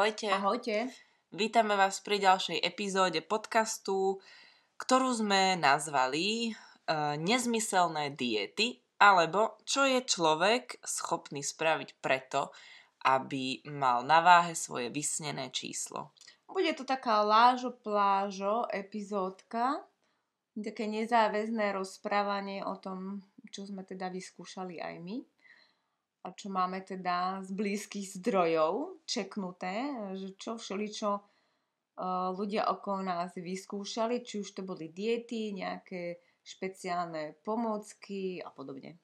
Ahojte. Ahojte. Vítame vás pri ďalšej epizóde podcastu, ktorú sme nazvali uh, Nezmyselné diety, alebo čo je človek schopný spraviť preto, aby mal na váhe svoje vysnené číslo. Bude to taká lážo plážo epizódka, také nezáväzné rozprávanie o tom, čo sme teda vyskúšali aj my čo máme teda z blízkych zdrojov čeknuté, že čo všeličo uh, ľudia okolo nás vyskúšali, či už to boli diety, nejaké špeciálne pomôcky a podobne.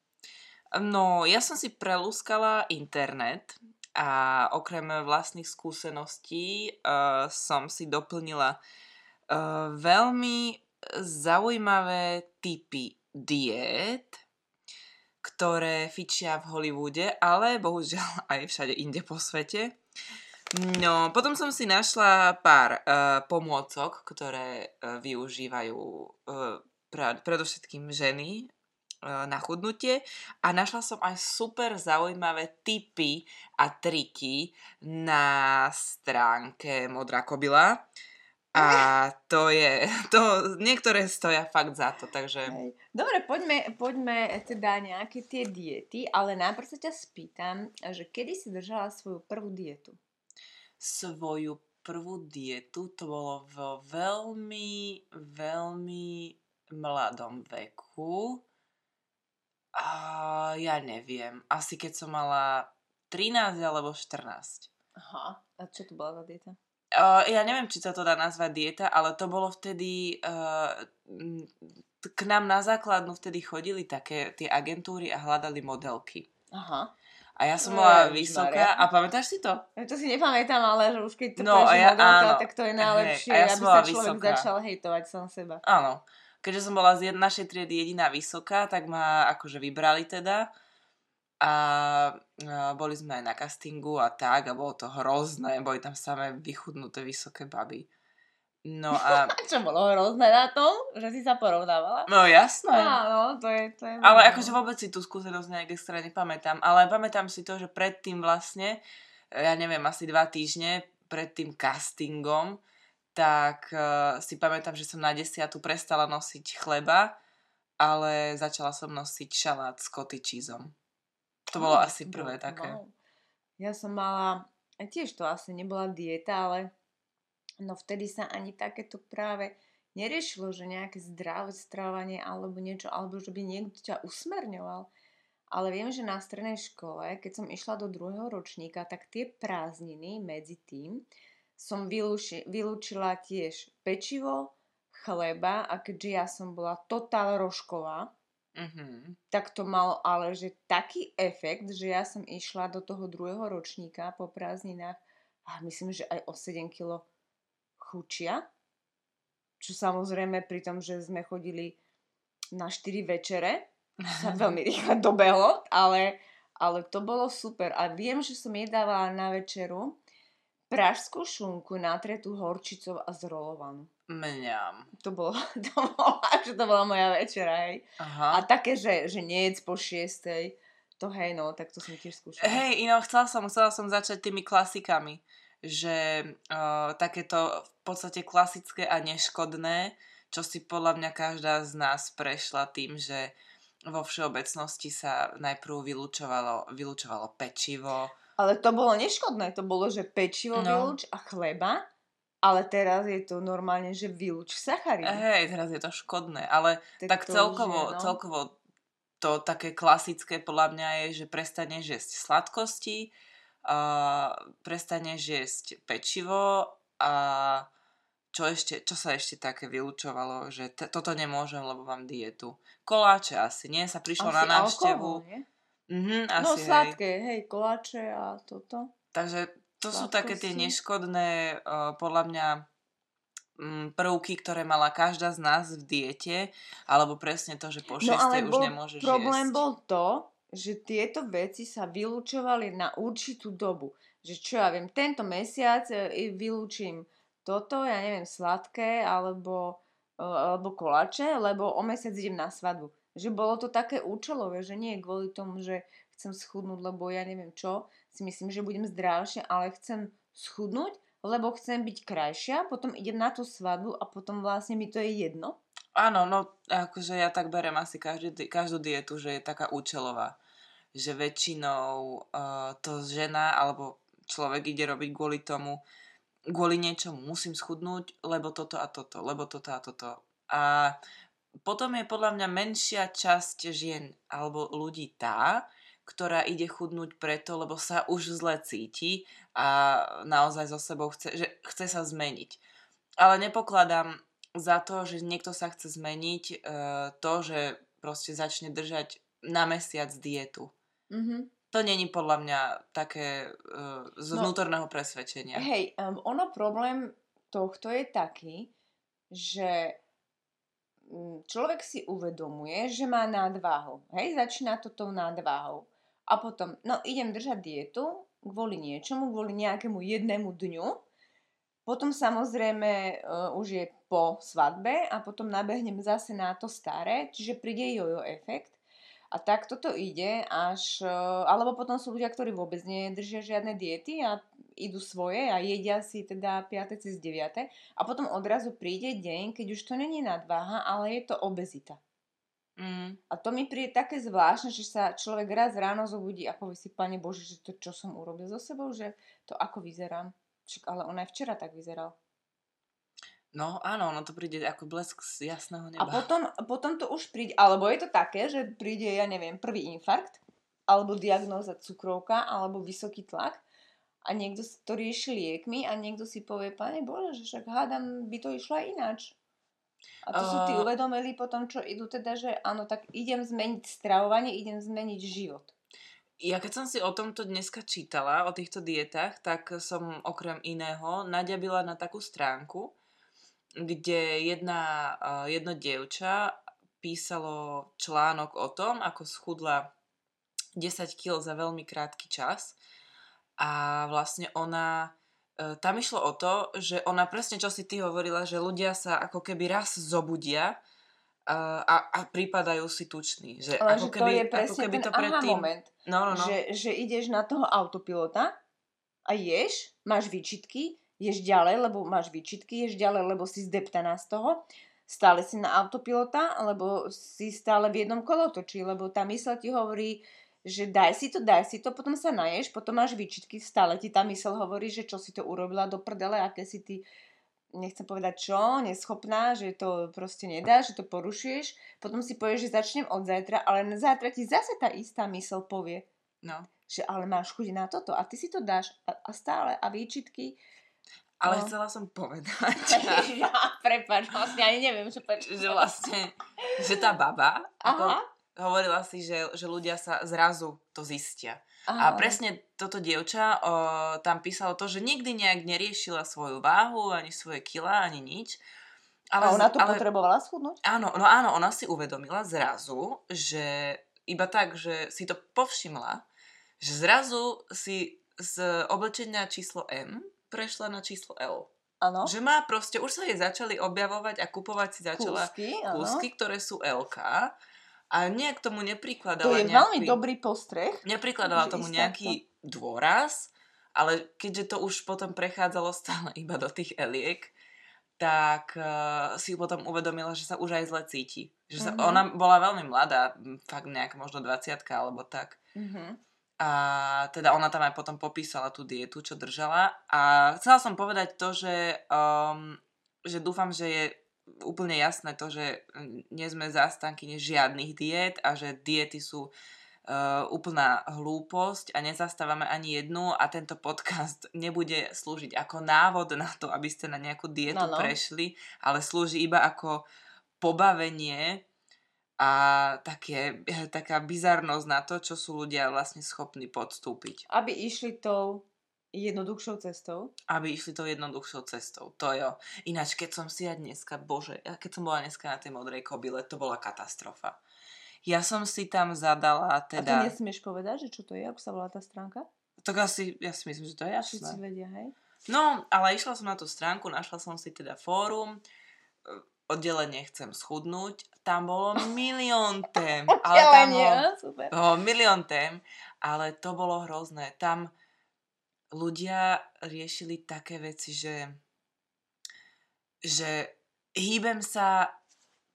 No, ja som si prelúskala internet a okrem vlastných skúseností uh, som si doplnila uh, veľmi zaujímavé typy diét, ktoré fičia v Hollywoode, ale bohužiaľ aj všade inde po svete. No, potom som si našla pár uh, pomôcok, ktoré uh, využívajú uh, pra, predovšetkým ženy uh, na chudnutie a našla som aj super zaujímavé tipy a triky na stránke Modrá kobila. A to je, to, niektoré stoja fakt za to, takže... Dobre, poďme, poďme teda nejaké tie diety, ale najprv sa ťa spýtam, že kedy si držala svoju prvú dietu? Svoju prvú dietu, to bolo vo veľmi, veľmi mladom veku. A ja neviem, asi keď som mala 13 alebo 14. Aha, a čo to bola za dieta? Uh, ja neviem, či sa to dá nazvať dieta, ale to bolo vtedy... Uh, k nám na základnú vtedy chodili také tie agentúry a hľadali modelky. Aha. A ja som bola Jež, vysoká. A pamätáš si to? Ja to si nepamätám, ale že už keď to no, ja, modelka, áno. tak to je najlepšie, Hej, ja aby sa človek vysoká. začal hejtovať sám seba. Áno. Keďže som bola z našej triedy jediná vysoká, tak ma akože vybrali teda a, boli sme aj na castingu a tak a bolo to hrozné, boli tam samé vychudnuté vysoké baby. No a... Čo bolo hrozné na tom? Že si sa porovnávala? No jasné. Áno, to je... To je ale akože vôbec si tú skúsenosť nejak extra nepamätám. Ale pamätám si to, že predtým vlastne, ja neviem, asi dva týždne pred tým castingom, tak uh, si pamätám, že som na desiatu prestala nosiť chleba, ale začala som nosiť šalát s koty cheeseom. To bolo asi prvé také. Ja som mala, tiež to asi nebola dieta, ale no vtedy sa ani takéto práve neriešilo, že nejaké zdravé stravovanie alebo niečo, alebo že by niekto ťa usmerňoval. Ale viem, že na strednej škole, keď som išla do druhého ročníka, tak tie prázdniny medzi tým som vylúči, vylúčila tiež pečivo, chleba a keďže ja som bola totál rožková, Mm-hmm. Tak to malo ale že taký efekt, že ja som išla do toho druhého ročníka po prázdninách a myslím, že aj o 7 kg chučia. Čo samozrejme pri tom, že sme chodili na 4 večere, sa veľmi rýchlo dobehlo, ale, ale to bolo super. A viem, že som jedávala na večeru pražskú šunku natretú horčicou a zrolovanú. Mňam. To bolo, to bolo, že to bola moja večera, hej. Aha. A také, že, že niec po šiestej, to hej, no, tak to som tiež skúšala. Hej, ino, chcela som, chcela som začať tými klasikami, že uh, takéto v podstate klasické a neškodné, čo si podľa mňa každá z nás prešla tým, že vo všeobecnosti sa najprv vylúčovalo, vylúčovalo pečivo, ale to bolo neškodné, to bolo, že pečivo no. vylúč a chleba, ale teraz je to normálne, že vylúč sacharidy. Hej, teraz je to škodné, ale tak, tak celkovo, je, no. celkovo to také klasické podľa mňa je, že prestane jesť sladkosti, uh, prestane jesť pečivo a čo, ešte, čo sa ešte také vylúčovalo, že t- toto nemôžem, lebo mám dietu. Koláče asi, nie? Sa prišlo asi na návštevu. Alkohol, nie? Mm-hmm, asi, no sladké, hej. hej, koláče a toto. Takže to sú také tie neškodné, uh, podľa mňa, um, prvky, ktoré mala každá z nás v diete, alebo presne to, že po 6 no, už bol, nemôžeš problém jesť. bol to, že tieto veci sa vylúčovali na určitú dobu. Že čo ja viem, tento mesiac e, vylúčim toto, ja neviem, sladké alebo, e, alebo kolače, lebo o mesiac idem na svadbu že bolo to také účelové, že nie kvôli tomu, že chcem schudnúť, lebo ja neviem čo, si myslím, že budem zdravšie, ale chcem schudnúť, lebo chcem byť krajšia, potom idem na tú svadbu a potom vlastne mi to je jedno. Áno, no akože ja tak berem asi každý, každú dietu, že je taká účelová. Že väčšinou uh, to žena alebo človek ide robiť kvôli tomu, kvôli niečomu musím schudnúť, lebo toto a toto, lebo toto a toto. A potom je podľa mňa menšia časť žien alebo ľudí tá, ktorá ide chudnúť preto, lebo sa už zle cíti a naozaj so sebou chce, že chce sa zmeniť. Ale nepokladám za to, že niekto sa chce zmeniť, e, to, že proste začne držať na mesiac dietu. Mm-hmm. To není podľa mňa také e, z no, vnútorného presvedčenia. Hej, um, ono problém tohto je taký, že mm, človek si uvedomuje, že má nadváhu. Hej, začína to tou nadváhou. A potom, no idem držať dietu kvôli niečomu, kvôli nejakému jednému dňu potom samozrejme uh, už je po svadbe a potom nabehnem zase na to staré, čiže príde jojo efekt. A tak toto ide až, uh, alebo potom sú ľudia, ktorí vôbec nedržia žiadne diety a idú svoje a jedia si teda 5. cez 9. A potom odrazu príde deň, keď už to není nadváha, ale je to obezita. Mm. A to mi príde také zvláštne, že sa človek raz ráno zobudí a povie si, Pane Bože, že to čo som urobil so sebou, že to ako vyzerám. Však ale on aj včera tak vyzeral. No áno, ono to príde ako blesk z jasného neba. A potom, potom to už príde, alebo je to také, že príde, ja neviem, prvý infarkt, alebo diagnóza cukrovka, alebo vysoký tlak a niekto to rieši liekmi a niekto si povie, pane Bože, že však hádam, by to išlo aj ináč. A to sú tí uvedomili potom, čo idú teda, že áno, tak idem zmeniť stravovanie, idem zmeniť život. Ja keď som si o tomto dneska čítala, o týchto dietách, tak som okrem iného naďabila na takú stránku, kde jedna, jedno dievča písalo článok o tom, ako schudla 10 kg za veľmi krátky čas a vlastne ona tam išlo o to, že ona presne čo si ty hovorila, že ľudia sa ako keby raz zobudia a, a prípadajú si tuční. Že Ale ako že keby, to je presne ako keby ten to predtým... moment. No, no, no. Že, že ideš na toho autopilota a ješ, máš výčitky, ješ ďalej, lebo máš výčitky, ješ ďalej, lebo si zdeptaná z toho, stále si na autopilota, alebo si stále v jednom kolotočí, lebo tá mysl ti hovorí, že daj si to, daj si to, potom sa naješ, potom máš výčitky, stále ti tá mysl hovorí, že čo si to urobila do prdele, aké si ty nechcem povedať čo, neschopná, že to proste nedá, že to porušuješ, potom si povieš, že začnem od zajtra, ale na zajtra ti zase tá istá mysl povie, no. že ale máš chuť na toto a ty si to dáš a, a stále a výčitky. Ale no. chcela som povedať. ja, prepáč, vlastne ani neviem, čo prečo. Že vlastne, že tá baba, ako hovorila si, že, že ľudia sa zrazu to zistia. Aha. A presne toto dievča o, tam písalo to, že nikdy nejak neriešila svoju váhu, ani svoje kila, ani nič. Ale, a ona to ale, potrebovala schudnúť? Áno, no áno, ona si uvedomila zrazu, že iba tak, že si to povšimla, že zrazu si z oblečenia číslo M prešla na číslo L. Ano. Že má proste, už sa jej začali objavovať a kupovať si začala kúsky, kúsky ktoré sú LK a nejak tomu neprikladala To je nejaký, veľmi dobrý postreh. Neprikladala tomu nejaký to. dôraz, ale keďže to už potom prechádzalo stále iba do tých eliek, tak uh, si potom uvedomila, že sa už aj zle cíti. Že sa, uh-huh. Ona bola veľmi mladá, fakt nejak možno 20 alebo tak. Uh-huh. A teda ona tam aj potom popísala tú dietu, čo držala. A chcela som povedať to, že, um, že dúfam, že je úplne jasné to, že nie sme zástanky žiadnych diet a že diety sú uh, úplná hlúposť a nezastávame ani jednu a tento podcast nebude slúžiť ako návod na to, aby ste na nejakú dietu no, no. prešli, ale slúži iba ako pobavenie a také, taká bizarnosť na to, čo sú ľudia vlastne schopní podstúpiť. Aby išli tou jednoduchšou cestou? Aby išli tou jednoduchšou cestou, to jo. Ináč, keď som si ja dneska, bože, keď som bola dneska na tej modrej kobile, to bola katastrofa. Ja som si tam zadala teda... A ty nesmieš povedať, že čo to je, ako sa volá tá stránka? Tak asi, ja si myslím, že to je jasné. Všetci vedia, hej? No, ale išla som na tú stránku, našla som si teda fórum, oddelenie chcem schudnúť, tam bolo milión tém. ale tam bolo, super. Oh, milión tém, ale to bolo hrozné. Tam ľudia riešili také veci, že, že hýbem sa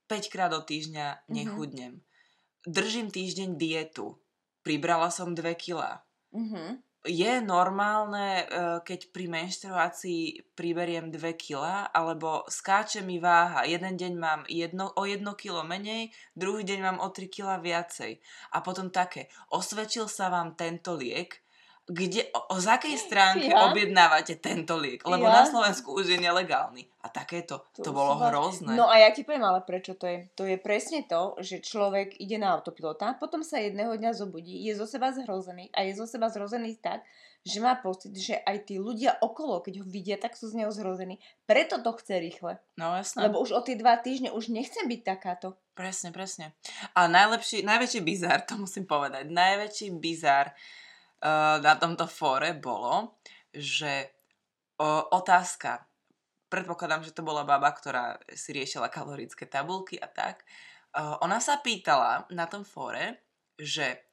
5 krát do týždňa, Mhm. nechudnem. Držím týždeň dietu. Pribrala som 2 kila. Mhm. Je normálne, eh, keď pri menštruácii priberiem 2 kila, alebo skáče mi váha. Jeden deň mám jedno, o 1 kilo menej, druhý deň mám o 3 kila viacej. A potom také, osvedčil sa vám tento liek, kde, o, o z akej stránke Ja? objednávate tento liek? Lebo Ja? na Slovensku už je nelegálny. A takéto, to, To bolo hrozné. No a ja ti poviem ale prečo to je. To je presne to, že človek ide na autopilota, potom sa jedného dňa zobudí, je zo seba zhrozený a je zo seba zhrozený tak, že má pocit, že aj tí ľudia okolo, keď ho vidia, tak sú z neho zhrození. Preto to chce rýchle. No jasné. Lebo už o tie dva týždne už nechcem byť takáto. Presne, presne. A najlepší, najväčší bizar, to musím povedať, najväčší bizar na tomto fóre bolo, že otázka, predpokladám, že to bola baba, ktorá si riešila kalorické tabulky a tak, uh, ona sa pýtala na tom fóre, že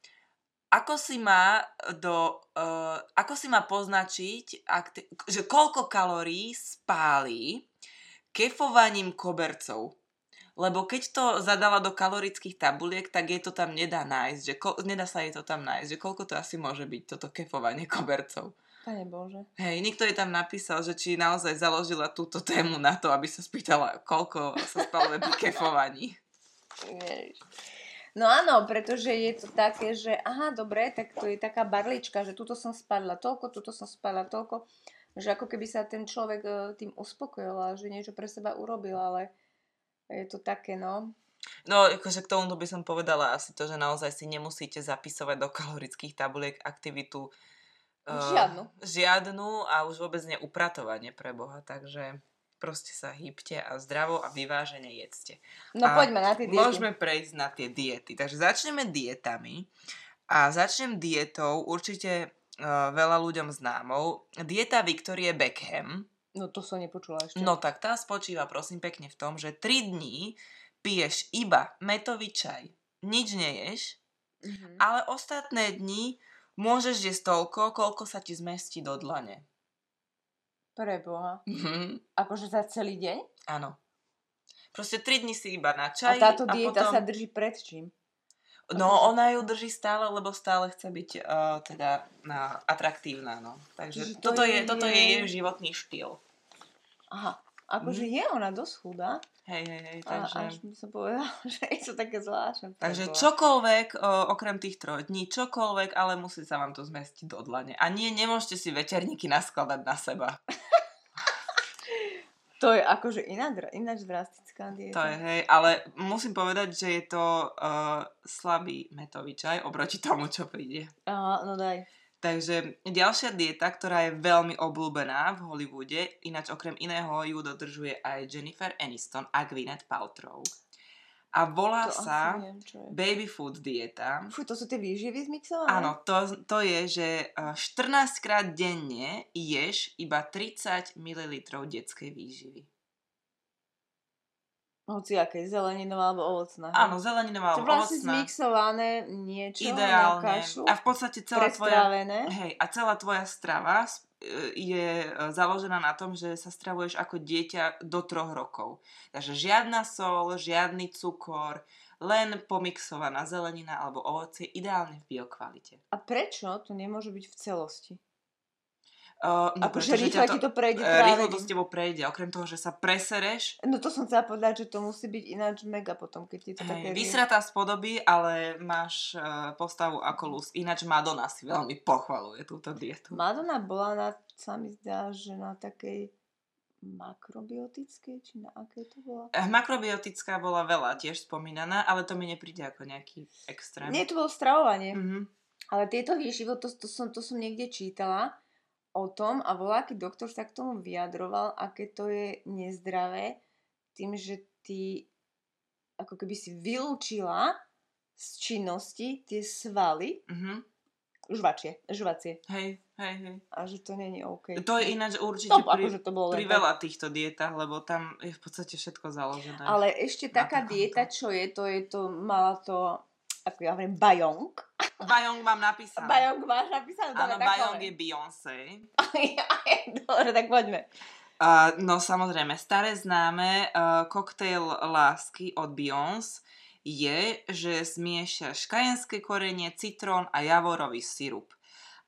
ako si má do, uh, ako si má poznačiť, ak te, že koľko kalórií spálí kefovaním kobercov. Lebo keď to zadala do kalorických tabuliek, tak jej to tam nedá nájsť, že ko- nedá sa jej to tam nájsť, že koľko to asi môže byť, toto kefovanie kobercov. Pane Bože. Hej, niekto jej tam napísal, že či naozaj založila túto tému na to, aby sa spýtala, koľko sa spaluje pri kefovaní. Ježiš. No áno, pretože je to také, že aha, dobre, tak to je taká barlička, že tuto som spadla toľko, tuto som spadla toľko, že ako keby sa ten človek e, tým uspokojil a že niečo pre seba urobil, ale je to také, no. No, akože k tomu by som povedala asi to, že naozaj si nemusíte zapisovať do kalorických tabuliek aktivitu Žiadnu. žiadnu a už vôbec neupratovanie pre Boha, takže proste sa hýbte a zdravo a vyvážene jedzte. No A poďme na tie diety. Môžeme prejsť na tie diety. Takže začneme dietami a začnem dietou určite uh, veľa ľuďom známou. Dieta Victorie Beckham. No to som nepočula ešte. No tak tá spočíva prosím pekne v tom, že 3 dní piješ iba metový čaj. Nič neješ, Mhm. ale ostatné dni môžeš jesť toľko, koľko sa ti zmestí do dlane. Pre Boha. Mhm. Akože za celý deň? Áno. Proste 3 dní si iba na A čaj táto a dieta potom... sa drží pred čím? No, ona ju drží stále, lebo stále chce byť uh, teda uh, atraktívna, no. Takže Čiže to toto je, je toto je jej- životný štýl. Aha. Akože Mhm. je ona dosť chudá. Hej, hej, hej, A takže... až by som povedala, že je to také zvláštne. Takže čokoľvek, uh, okrem tých troch dní, čokoľvek, ale musí sa vám to zmestiť do dlane. A nie, nemôžete si večerníky naskladať na seba. To je akože iná, ináč drastická dieta. To je, hej, ale musím povedať, že je to uh, slabý metový čaj oproti tomu, čo príde. Aha, no daj. Takže ďalšia dieta, ktorá je veľmi obľúbená v Hollywoode, ináč okrem iného ju dodržuje aj Jennifer Aniston a Gwyneth Paltrow. A volá To sa neviem, baby food dieta. Fuj, to sú tie výživy zmixované? Áno, to, to je, že eh, 14 krát denne ješ iba 30 ml detskej výživy. Hoci aké, zeleninová alebo ovocná. Áno, zeleninová To alebo vlastne ovocná. zmixované niečo na Ideálne. kašu. A v podstate celá tvoja... Hej, a celá tvoja strava e, je e, založená na tom, že sa stravuješ ako dieťa do troch rokov. Takže žiadna sol, žiadny cukor, len pomixovaná zelenina alebo ovocie, ideálne v biokvalite. A prečo to nemôže byť v celosti? Uh, Akože rýchle ti to prejde e, práve. Rýchlo to s tebou prejde, okrem toho, že sa presereš, No to som chcela povedať, že to musí byť ináč mega potom, keď ti to také... hej, vysratá z podoby, ale máš uh, postavu ako lus. Ináč Madonna si veľmi pochvaluje túto dietu. Madonna bola na, sa mi zdá, že na takej makrobiotickej, či na aké to bola? Eh, Makrobiotická bola veľa tiež spomínaná, ale to mi nepríde ako nejaký extrém. Nie, to bolo stravovanie. Mhm. Ale tieto výživo, to, to, som, to som niekde čítala o tom a voľaký doktor sa k tomu vyjadroval, aké to je nezdravé tým, že ty ako keby si vylúčila z činnosti tie svaly Mhm. žvačie, žvacie. Hej, hej, hej. A že to není OK. To je ináč určite to, pri, akože to bolo pri veľa týchto dietách, lebo tam je v podstate všetko založené. Ale ešte taká dieta, čo je, to je to, mala to ako ja hovorím, bajong. Bajong mám napísané. Bajong máš napísané? Áno, Bajong je Beyoncé. Dobre, tak poďme. Uh, no samozrejme, staré známe uh, koktail lásky od Beyoncé je, že zmiešaš kajenské korenie, citrón a javorový sirup.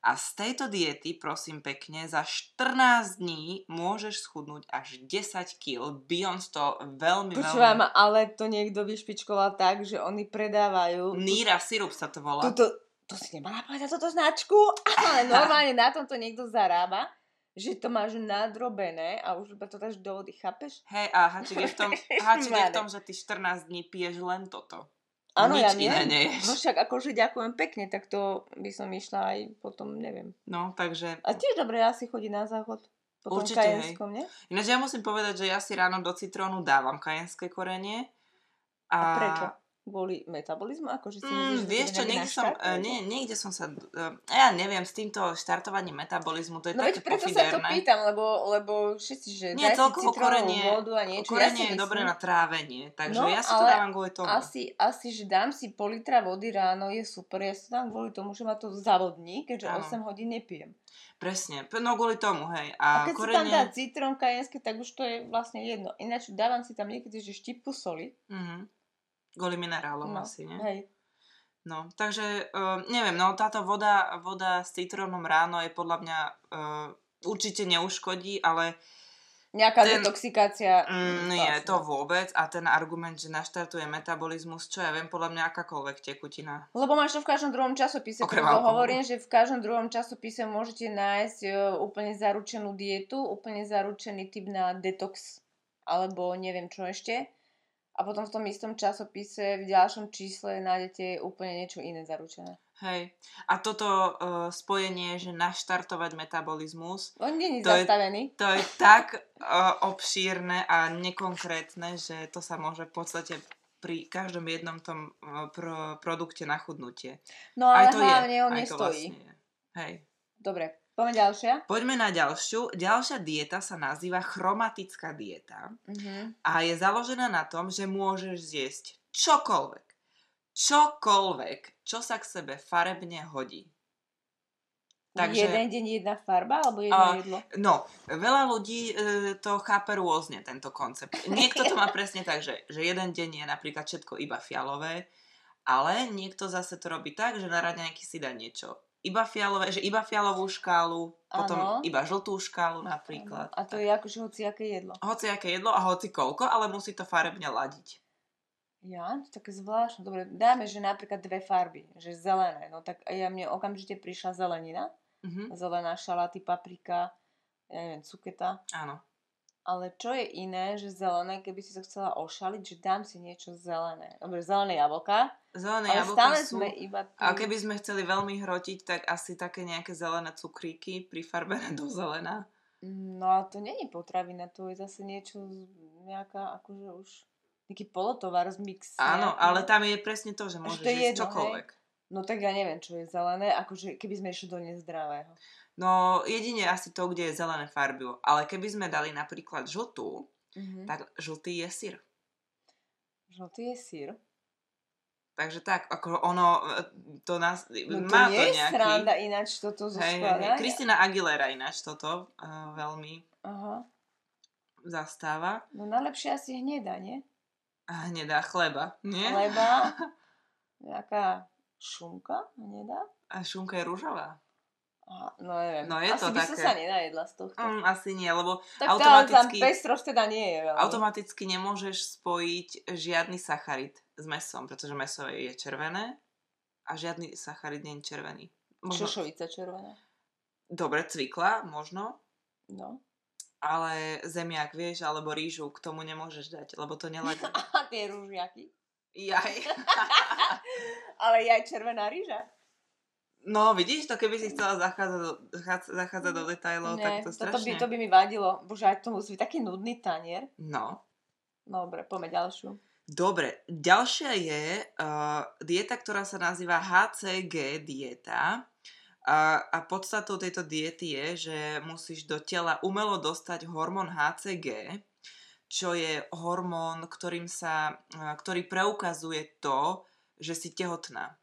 A z tejto diety, prosím pekne, za 14 dní môžeš schudnúť až 10 kg. Beyoncé to veľmi, Počúvaj veľmi... ale to niekto vyšpičkoval tak, že oni predávajú... Níra sirup sa to volá. Tuto, to si nemala povedať toto značku, ale normálne na tomto niekto zarába, že to máš nadrobené a už iba to dáš do vody, chápeš? Hej, a háčik je v tom, háčik je v tom, že ty 14 dní piješ len toto. Áno, Nič ja iné viem. neješ. No však akože ďakujem pekne, tak to by som išla aj potom, neviem. No, takže... A tiež dobre asi chodí na záchod. Po tom Určite, hej. kajenskom, nie? Ináč ja musím povedať, že ja si ráno do citrónu dávam kajenské korenie. A, prečo? Kvôli metabolizmu? Akože si Mm, vieš čo, niekde som, naštartovať? uh, nie, niekde som sa, uh, ja neviem, s týmto štartovaním metabolizmu, to je No také preto sa to pýtam, lebo, lebo všetci, že Nie, daj si korenie- vodu a niečo. Korenie ja je myslím, dobré na trávenie, takže No, ja si to dávam kvôli tomu. Asi, asi, že dám si pol litra vody ráno je super. Ja si to dám kvôli tomu, že ma to zavodní, keďže Áno. 8 hodín nepijem. Presne, no kvôli tomu, hej. A A, keď si tam dá korenie... citrón kajenské, tak už to je vlastne jedno. Ináč dávam si tam niekedy, že štipku soli. Mhm. Kvôli minerálom No, asi, nie? hej. No, takže uh, neviem, no táto voda, voda s citrónom ráno je podľa mňa uh, určite neuškodí, ale Nejaká Ten- detoxikácia. mm, nie, asi to vôbec. A ten argument, že naštartuje metabolizmus, čo ja viem, podľa mňa akákoľvek tekutina. Lebo máš to v každom druhom časopise. Okrem alkoholu. hovorím, že v každom druhom časopise môžete nájsť e, úplne zaručenú dietu, úplne zaručený typ na detox, alebo neviem čo ešte. A potom v tom istom časopise v ďalšom čísle nájdete úplne niečo iné zaručené. Hej. A toto uh, spojenie, že naštartovať metabolizmus, On nie je To je- zastavený. to je tak uh, obšírne a nekonkrétne, že to sa môže v podstate pri každom jednom tom uh, pro, produkte na chudnutie. No ale aj to hlavne je. on aj to nestojí. vlastne je. Hej. Dobre, poďme ďalšia. Poďme na ďalšiu. Ďalšia dieta sa nazýva chromatická dieta Mhm. a je založená na tom, že môžeš zjesť čokoľvek. Čokoľvek, čo sa k sebe farebne hodí. Takže- Jeden deň jedna farba, alebo jedno A- jedlo? No, veľa ľudí e, to chápe rôzne, tento koncept. Niekto to má presne tak, že, že jeden deň je napríklad všetko iba fialové, ale niekto zase to robí tak, že na raňajky si dá niečo iba fialové, že iba fialovú škálu, potom Áno. iba žltú škálu napríklad. A to je akože hociaké jedlo. Hoci aké jedlo a hoci koľko, ale musí to farebne ladiť. Ja, to je také zvláštne. Dobre, dáme, že napríklad dve farby, že zelené. No tak ja mne okamžite prišla zelenina. Mhm, Zelená šalaty, paprika, ja neviem, cuketa. áno. Ale čo je iné, že zelené, keby si to chcela ošaliť, že dám si niečo zelené. Dobre, zelené jablka, Zelené ale jablka stále sú... sme iba tu. A keby sme chceli veľmi hrotiť, tak asi také nejaké zelené cukríky prifarbené do zelená. No ale to není potravina, to je zase niečo, nejaká akože už nejaký polotovar z mix. Áno, nejaký. ale tam je presne to, že Že môžeš to je jedno, čokoľvek. No tak ja neviem, čo je zelené, akože keby sme išli do nezdravého. No jedine asi to, kde je zelené farbivo. Ale keby sme dali napríklad žltú, Mhm. tak žltý je syr. Žltý je sír. Takže tak, ako ono, e, to nás, No to má nie to je nejaký... sranda ináč toto Hej, hej. Kristina Aguilera ináč toto uh, veľmi Aha. zastáva. No najlepšie asi hneda, nie? A hnedá chleba, nie? Leba, nejaká šunka hnedá. A šunka je rúžová. No neviem. No, je asi to by som také. sa nenajedla z tohto. Mm, asi nie, lebo tak automaticky- pestrosť teda nie je veľmi. automaticky nemôžeš spojiť žiadny sacharid s mesom, pretože meso je červené a žiadny sacharid nie je červený. Možno, Šošovica červená. dobre, cvikla, možno, No. ale zemiak, vieš, alebo rýžu k tomu nemôžeš dať, lebo to neladí. A tie rúžiaky. Jaj. Ale aj červená rýža. No, vidíš to, keby si chcela zachádzať do, zachá- zachádzať do detajlov, Nie, tak to toto by, strašne. to by mi vadilo. Bože, aj to musí byť taký nudný tanier. No, Dobre, poďme ďalšiu. Dobre, ďalšia je uh, dieta, ktorá sa nazýva HCG dieta. A, a podstatou tejto diety je, že musíš do tela umelo dostať hormón HCG, čo je hormón, ktorým sa, uh, ktorý preukazuje to, že si tehotná.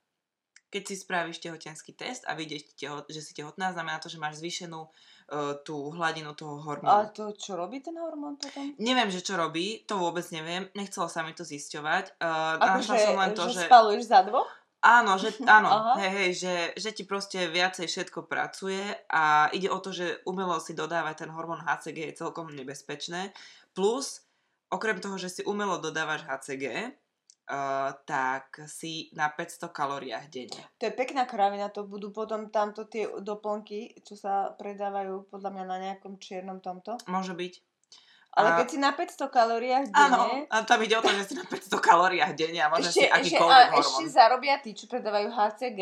Keď si spravíš tehotenský test a vidíš, že si tehotná, znamená to, že máš zvýšenú uh, tú hladinu toho hormónu. A to čo robí ten hormón potom? Neviem, že čo robí, to vôbec neviem. Nechcela sa mi to zisťovať. Uh, Ako že, som len to, že... že spaluješ za dvoch? Áno, že, áno hej, hej, že, že ti proste viacej všetko pracuje a ide o to, že umelo si dodávať ten hormón HCG je celkom nebezpečné. Plus, okrem toho, že si umelo dodávaš HCG, uh, tak si na 500 kalóriách denne. To je pekná kravina, to budú potom tamto tie doplnky, čo sa predávajú podľa mňa na nejakom čiernom tomto. Môže byť. Ale a... keď si na 500 kalóriách denne... Áno, a tam ide o to, že si na 500 kalóriách denne a môže si akýkoľvek hormón. Ešte zarobia tí, čo predávajú HCG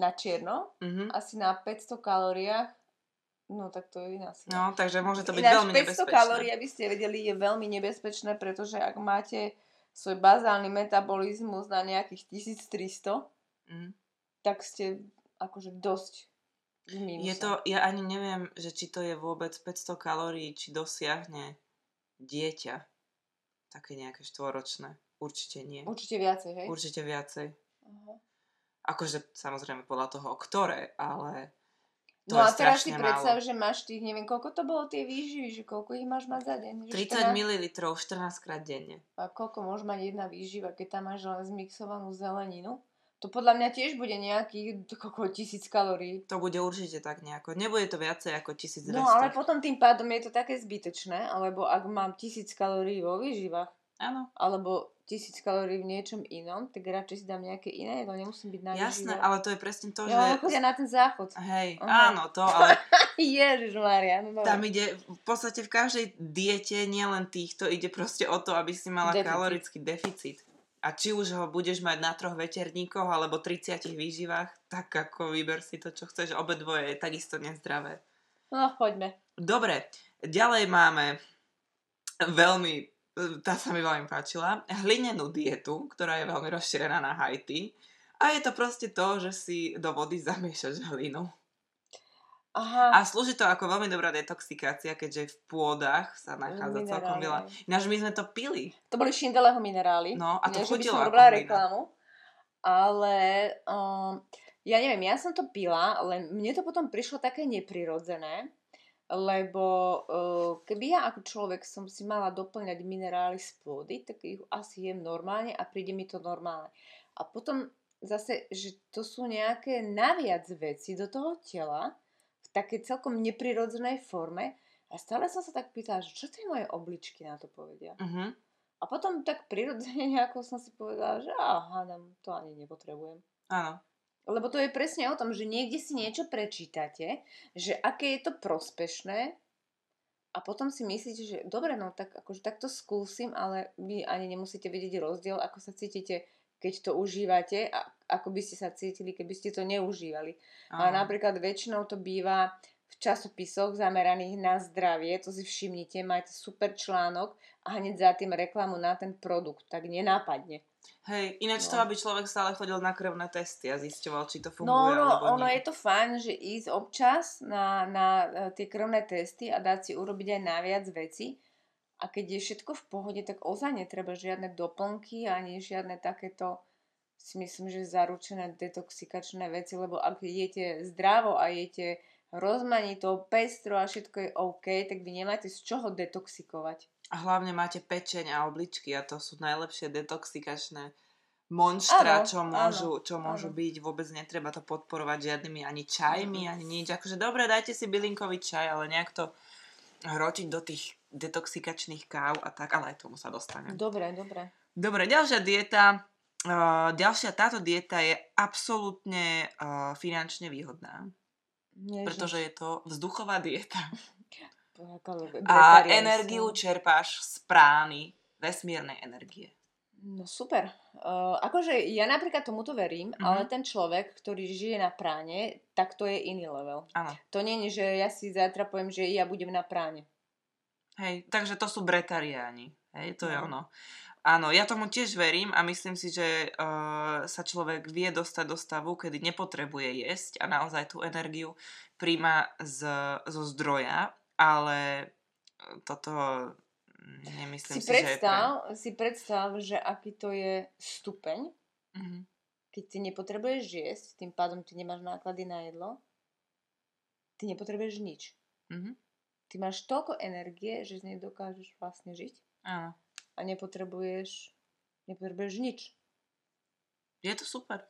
na čierno, mm-hmm. asi na 500 kalóriách No tak to je iná No, takže môže to byť Ináč veľmi 500 nebezpečné. 500 kalórií, aby ste vedeli, je veľmi nebezpečné, pretože ak máte svoj bazálny metabolizmus na nejakých 1300, mm. tak ste akože dosť v Je to, ja ani neviem, že či to je vôbec 500 kalórií, či dosiahne dieťa také nejaké štvoročné. Určite nie. Určite viacej, hej? Určite viacej. Uh-huh. Akože samozrejme podľa toho, ktoré, ale to no a teraz si predstav, málo. že máš tých, neviem, koľko to bolo tie výživy, že koľko ich máš mať za deň? 30 ml 14 krát denne. A koľko môže mať jedna výživa, keď tam máš len zmixovanú zeleninu? To podľa mňa tiež bude nejakých koľko tisíc kalórií. To bude určite tak nejako. Nebude to viacej ako 1200. No ale potom tým pádom je to také zbytočné, alebo ak mám tisíc kalórií vo výživách, Áno. alebo tisíc kalórií v niečom inom, tak radšej si dám nejaké iné jedlo, nemusím byť na Jasné, ale to je presne to, že... Ja chodia na ten záchod. Hej, uh-huh. áno, to, ale... Ježišmaria. No tam ide, v podstate v každej diete, nielen týchto, ide proste o to, aby si mala deficit. kalorický deficit. A či už ho budeš mať na troch veterníkoch alebo 30 výživách, tak ako vyber si to, čo chceš. Obedvoje je takisto nezdravé. No, poďme. Dobre, ďalej máme veľmi tá sa mi veľmi páčila, hlinenú dietu, ktorá je veľmi rozšírená na Haiti. A je to proste to, že si do vody zamiešaš hlinu. Aha. A slúži to ako veľmi dobrá detoxikácia, keďže v pôdach sa nachádza minerály. celkom veľa. Ináč my sme to pili. To boli šindeleho minerály. No a to chutilo ako reklamu. Ale um, ja neviem, ja som to pila, len mne to potom prišlo také neprirodzené lebo uh, keby ja ako človek som si mala doplňať minerály z pôdy, tak ich asi jem normálne a príde mi to normálne. A potom zase, že to sú nejaké naviac veci do toho tela v takej celkom neprirodzenej forme a stále som sa tak pýtala, že čo tie moje obličky na to povedia. Uh-huh. A potom tak prirodzene nejako som si povedala, že aha, to ani nepotrebujem. Áno. Lebo to je presne o tom, že niekde si niečo prečítate, že aké je to prospešné a potom si myslíte, že dobre, no tak akože takto skúsim, ale vy ani nemusíte vedieť rozdiel, ako sa cítite, keď to užívate a ako by ste sa cítili, keby ste to neužívali. Aha. A napríklad väčšinou to býva v časopisoch zameraných na zdravie, to si všimnite, máte super článok a hneď za tým reklamu na ten produkt, tak nenápadne. Hej, ináč no. to, aby človek stále chodil na krvné testy a zisťoval, či to funguje no, no, alebo ono je to fajn, že ísť občas na, na e, tie krvné testy a dať si urobiť aj naviac veci. A keď je všetko v pohode, tak ozaj netreba žiadne doplnky ani žiadne takéto si myslím, že zaručené detoxikačné veci, lebo ak jete zdravo a jete rozmanito, pestro a všetko je OK, tak vy nemáte z čoho detoxikovať. A hlavne máte pečeň a obličky a to sú najlepšie detoxikačné monštra, áno, čo môžu, áno, čo môžu áno. byť. Vôbec netreba to podporovať žiadnymi ani čajmi, ani nič. Akože dobre, dajte si bylinkový čaj, ale nejak to hrotiť do tých detoxikačných káv a tak, ale aj tomu sa dostane. Dobre, dobre. Dobre, ďalšia dieta. Uh, ďalšia táto dieta je absolútne uh, finančne výhodná. Ježiš. Pretože je to vzduchová dieta. A energiu čerpáš z prány vesmírnej energie. No super. Uh, akože ja napríklad tomuto verím, mm-hmm. ale ten človek, ktorý žije na práne, tak to je iný level. Áno. To nie je, že ja si zajtra poviem, že ja budem na práne. Hej, takže to sú bretariáni. Hej, to no. je ono. Áno, ja tomu tiež verím a myslím si, že uh, sa človek vie dostať do stavu, kedy nepotrebuje jesť a naozaj tú energiu príjma z, zo zdroja ale e, toto nemyslím si, si predstav, že je pre... Si predstav, že aký to je stupeň, Mhm. Keď ty nepotrebuješ jesť, tým pádom ty nemáš náklady na jedlo, ty nepotrebuješ nič. Mhm. Ty máš toľko energie, že z nej dokážeš vlastne žiť Áno. a nepotrebuješ, nepotrebuješ nič. Je to super.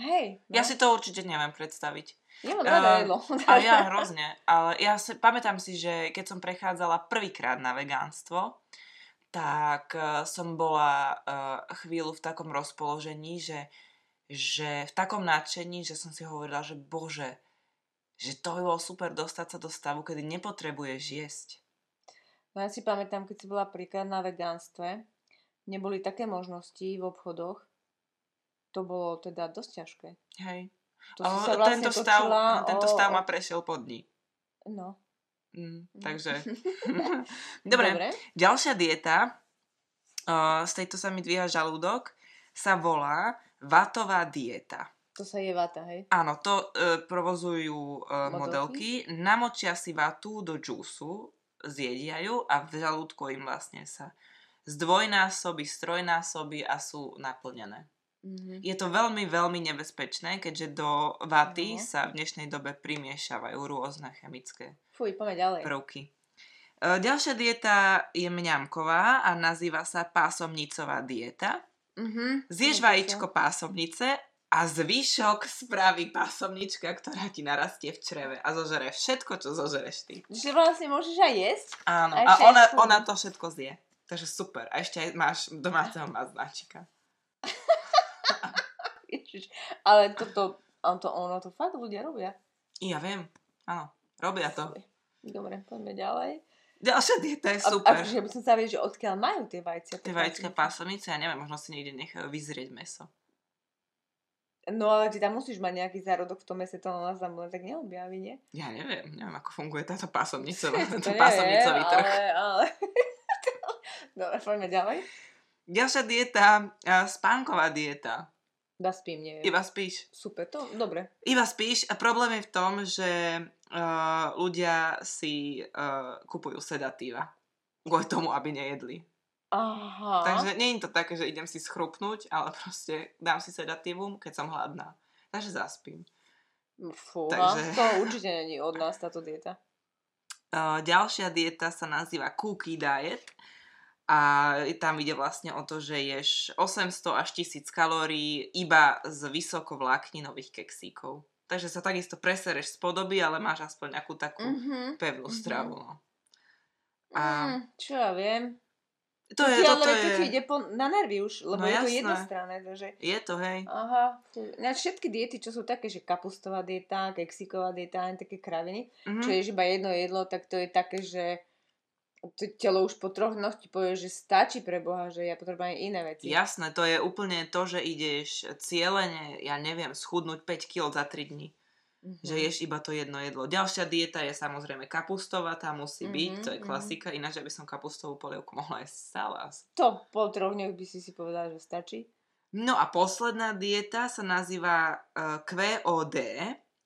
Hej, no. Ja si to určite neviem predstaviť. Nemám rada Eh, jedlo. A ja hrozne. Ale ja si, pamätám si, že keď som prechádzala prvýkrát na vegánstvo, tak eh, som bola eh, chvíľu v takom rozpoložení, že, že v takom nadšení, že som si hovorila, že bože, že to by bolo super dostať sa do stavu, kedy nepotrebuješ jesť. No ja si pamätám, keď si bola príklad na vegánstve, neboli také možnosti v obchodoch, to bolo teda dosť ťažké. Hej. To Ale sa vlastne tento, stav, točila tento o- stav o- ma prešiel po dní. No. Mm, Mm. takže... Dobre, Dobre. ďalšia dieta, uh, z tejto sa mi dvíha žalúdok, sa volá vatová dieta. To sa je vata, hej? Áno, to uh, provozujú uh, Modelky? modelky. Namočia si vatu do džúsu, zjedia ju a v žalúdku im vlastne sa zdvojnásobí, strojnásobí a sú naplnené. Mhm. Je to veľmi, veľmi nebezpečné, keďže do vaty No. sa v dnešnej dobe primiešavajú rôzne chemické Fuj, ďalej. prvky. E, Ďalšia dieta je mňamková a nazýva sa pásomnicová dieta. Mhm. Zješ vajíčko pásomnice a zvyšok spraví pásomnička, ktorá ti narastie v čreve a zožere všetko, čo zožereš ty. Že vlastne môžeš aj jesť? Áno, A a ona, aj ona to všetko zje. Takže super. A ešte aj máš domáceho maznáčika. Ježiš. Ale toto, to, ono to fakt ľudia robia. Ja viem, áno, robia to. Dobre, poďme ďalej. Ďalšia dieta je super. A, že by som sa vedieť, že odkiaľ majú tie vajcia. Tie vaječké pásomnice, ja neviem, možno si niekde nechajú vyzrieť meso. No ale ty tam musíš mať nejaký zárodok v tom mese, to na nás tam len tak neobjaví, nie? Ja neviem, neviem, ako funguje táto pásomnicová, To neviem, pásomnicový trh. Ale, ale... Dobre, poďme ďalej. Ďalšia dieta, spánková dieta. Da spím, neviem. Iba spíš. Super, to dobre. Iba spíš a problém je v tom, že uh, ľudia si uh, kupujú sedatíva. Kvôli tomu, aby nejedli. Aha. Takže nie je to také, že idem si schrupnúť, ale proste dám si sedatívum, keď som hladná. Takže zaspím. Fúha, Takže- to určite není od nás táto dieta. Uh, ďalšia dieta sa nazýva cookie diet a tam ide vlastne o to, že ješ 800 až 1000 kalórií iba z vysokovlákninových keksíkov. Takže sa takisto presereš z podoby, ale máš aspoň nejakú takú Mhm. pevnú mhm. stravu. No. A Mm, čo ja viem. to je, Ti, ale toto to ti je, ide po, na nervy už, lebo No je to jasné. jednostranné, takže... je to, hej. Aha. Na všetky diety, čo sú také, že kapustová dieta, keksíková dieta, také kraviny, Mhm. čo ješ iba jedno jedlo, tak to je také, že to telo už po troch dnoch ti povie, že stačí pre Boha, že ja potrebujem aj iné veci. Jasné, to je úplne to, že ideš cieľene, ja neviem, schudnúť 5 kg za 3 dní. Mhm. Že ješ iba to jedno jedlo. Ďalšia dieta je samozrejme kapustová, tá musí byť, Mhm, to je mhm. klasika, ináč aby som kapustovú polievku mohla jesť stále asi. To po troch dňoch by si si povedala, že stačí. No a posledná dieta sa nazýva uh, QOD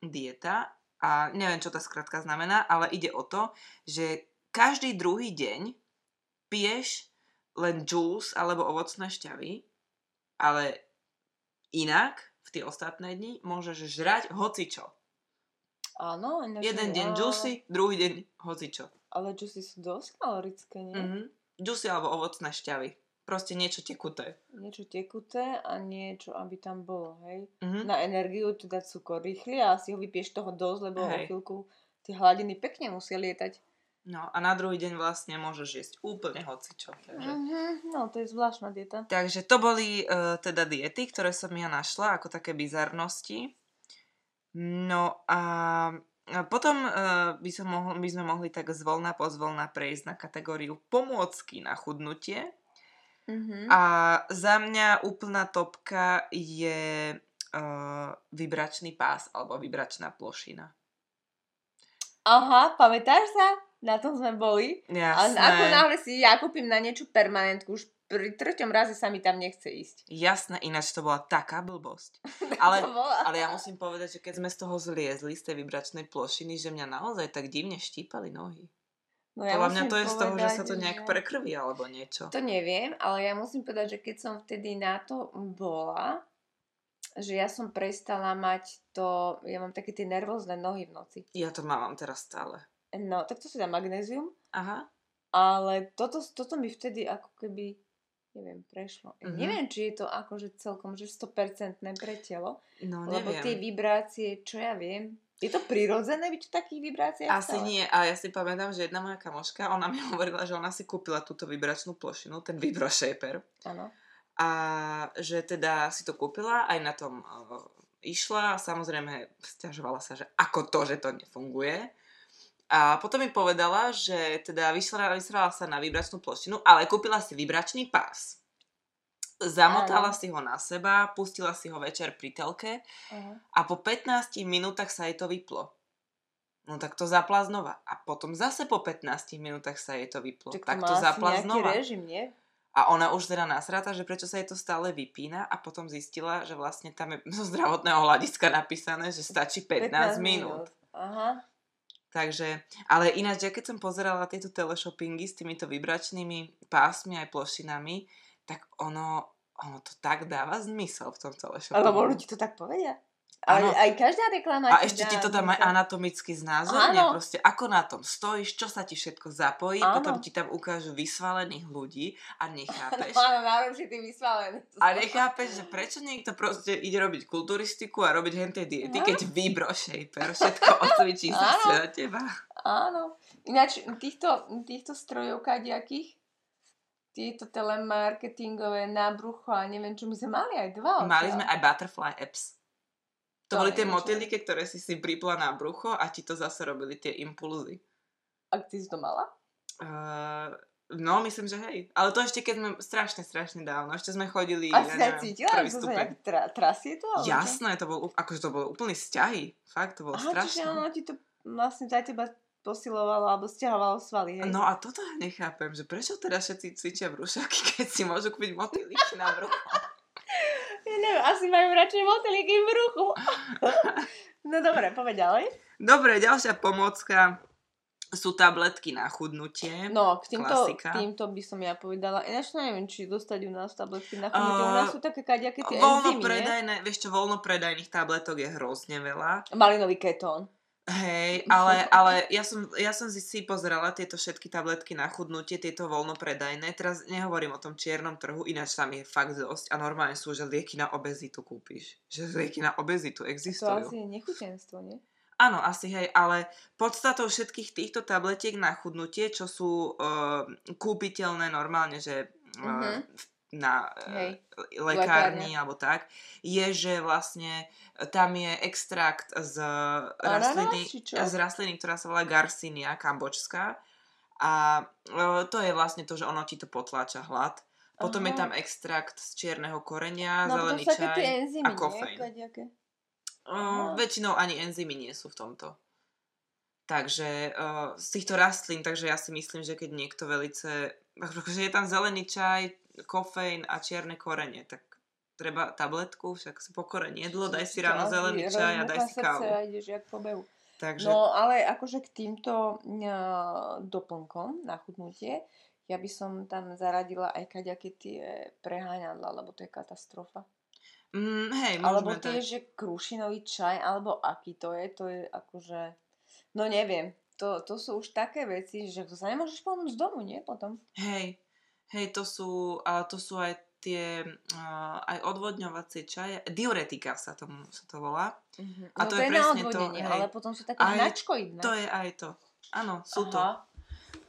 dieta a neviem, čo tá skratka znamená, ale ide o to, že každý druhý deň piješ len juice alebo ovocné šťavy, ale inak v tie ostatné dni môžeš žrať hocičo. Áno. Jeden deň á, juicy, druhý deň hocičo. Ale juicy sú dosť kalorické, nie? Mhm. Juicy alebo ovocné šťavy. Proste niečo tekuté. Niečo tekuté a niečo, aby tam bolo, hej? Mhm. Na energiu teda cukor rýchly a si ho vypieš toho dosť, lebo o Hej. chvíľku tie hladiny pekne musia lietať. No a na druhý deň vlastne môžeš jesť úplne hocičo. Takže. Mhm, no, to je zvláštna dieta. Takže to boli uh, teda diety, ktoré som ja našla ako také bizarnosti. No a potom uh, by, som mohol, by sme mohli tak zvolna pozvolna prejsť na kategóriu pomôcky na chudnutie. Mhm. A za mňa úplná topka je uh, vibračný pás alebo vibračná plošina. Aha, pamätáš sa? Na tom sme boli. Jasné. Ale ako náhle si ja kúpim na niečo permanentku, už pri treťom raze sa mi tam nechce ísť. Jasné, ináč to bola taká blbosť. Ale, ale ja musím povedať, že keď sme z toho zliezli, z tej vibračnej plošiny, že mňa naozaj tak divne štípali nohy. No Podľa mňa to je z toho, že sa povedať, to nejak že- prekrví alebo niečo. To neviem, ale ja musím povedať, že keď som vtedy na to bola, že ja som prestala mať to, ja mám také tie nervózne nohy v noci. Ja to mám teraz stále. No, tak to si dá magnézium, Aha. ale toto, toto mi vtedy ako keby, neviem, prešlo. Mhm. Neviem, či je to akože celkom, že 100% pre telo, No lebo tie neviem. vibrácie, čo ja viem, je to prirodzené byť v takých vibráciách? Asi stále? nie, a ja si pamätám, že jedna moja kamoška, ona mi hovorila, že ona si kúpila túto vibračnú plošinu, ten Vibro Shaper. Áno. A že teda si to kúpila, aj na tom uh, išla, samozrejme stiažovala sa, že ako to, že to nefunguje. A potom mi povedala, že teda vyšla, vystrala sa na vibračnú plošinu, ale kúpila si vibračný pás. Zamotala Áno. si ho na seba, pustila si ho večer pri telke Aha. a po 15 minútach sa jej to vyplo. No tak to zapla znova. A potom zase po 15 minútach sa jej to vyplo. Tak to tak to zapla znova. režim, nie? A ona už teda nasráta, že prečo sa jej to stále vypína a potom zistila, že vlastne tam je zo zdravotného hľadiska napísané, že stačí 15, minút. Aha. Takže, ale ináč, ja keď som pozerala tieto teleshoppingy s týmito vibračnými pásmi aj plošinami, tak ono, ono to tak dáva zmysel v tom teleshoppingu. Alebo ľudí to tak povedia. Áno. aj každá reklama A ešte dá ti to tam aj anatomicky znázorne, proste ako na tom stojíš, čo sa ti všetko zapojí, Áno. potom ti tam ukážu vysvalených ľudí a nechápeš. Áno, ty vysvalený. A nechápeš, že prečo niekto proste ide robiť kulturistiku a robiť henté diety, No. keď Vibro Shaper všetko Áno. zase na teba. Áno. Ináč týchto, týchto strojov kadejakých, tieto telemarketingové na brucho a neviem čo, my sme mali aj dva. Mali sme aj Butterfly Apps. To, boli tie motýlike, ktoré si si pripla na brucho a ti to zase robili tie impulzy. A ty si to mala? Uh, no, myslím, že hej. Ale to ešte keď sme strašne, strašne dávno. Ešte sme chodili, A ja si neviem, cítila, prvý že to stupeň. tra, trasie to? čo? Jasné, to bol, akože to bolo úplný vzťahy. Fakt, to bolo Aha, čiže strašné. ono ti to vlastne za teba posilovalo alebo stiahovalo svaly, hej? No a toto ja nechápem, že prečo teda všetci cvičia brúšaky, keď si môžu kúpiť motýliky na brucho. Neviem, asi majú radšej motýliky v bruchu. no dobre, povedz ďalej. Dobre, ďalšia pomocka sú tabletky na chudnutie. No, k týmto, Klasika. týmto by som ja povedala. Ináč neviem, či dostať u nás tabletky na chudnutie. u Uh, nás sú také kadejaké tie Voľno enzymy, predajné, vieš čo, voľno predajných tabletok je hrozne veľa. Malinový ketón. Hej, ale, ale ja, som, ja som si, pozerala tieto všetky tabletky na chudnutie, tieto voľnopredajné. Teraz nehovorím o tom čiernom trhu, ináč tam je fakt dosť a normálne sú, že lieky na obezitu kúpiš. Že lieky na obezitu To existujú. asi je nechutenstvo, nie? Áno, asi hej, ale podstatou všetkých týchto tabletiek na chudnutie, čo sú uh, kúpiteľné normálne, že uh, Mhm. Na Hej. uh, lekárni alebo tak, je, že vlastne tam je extrakt z rastliny, z rastliny, ktorá sa volá Garcinia kambočská a uh, to je vlastne to, že ono ti to potláča hlad. Potom je Aha. tam extrakt z čierneho korenia, No, zelený čaj enzymy, a nie? kofeín. Kadejaké. Uh, Aha. väčšinou ani enzymy nie sú v tomto. Takže uh, z týchto rastlín, takže ja si myslím, že keď niekto velice, akože je tam zelený čaj, kofeín a čierne korenie, tak treba tabletku, však si pokorenie jedlo, daj si ráno zelený čaj a daj si kávu. A ideš jak po behu. Takže No ale akože k týmto uh, doplnkom na chudnutie, ja by som tam zaradila aj kaďaké tie preháňadla, lebo to je katastrofa. mm, hej, Alebo tie, tak. že krušinový čaj, alebo aký to je, to je akože, no neviem, to, to sú už také veci, že to sa nemôžeš pomôcť z domu, nie? Potom. Hej, hej, to sú, ale to sú aj tie, uh, aj odvodňovacie čaje, diuretika sa, tomu, sa to volá. Uh-huh. A no to to, je je na presne to, hej. ale potom sú také Aj hnačkoidné. To je aj to. Áno, sú to. Aha.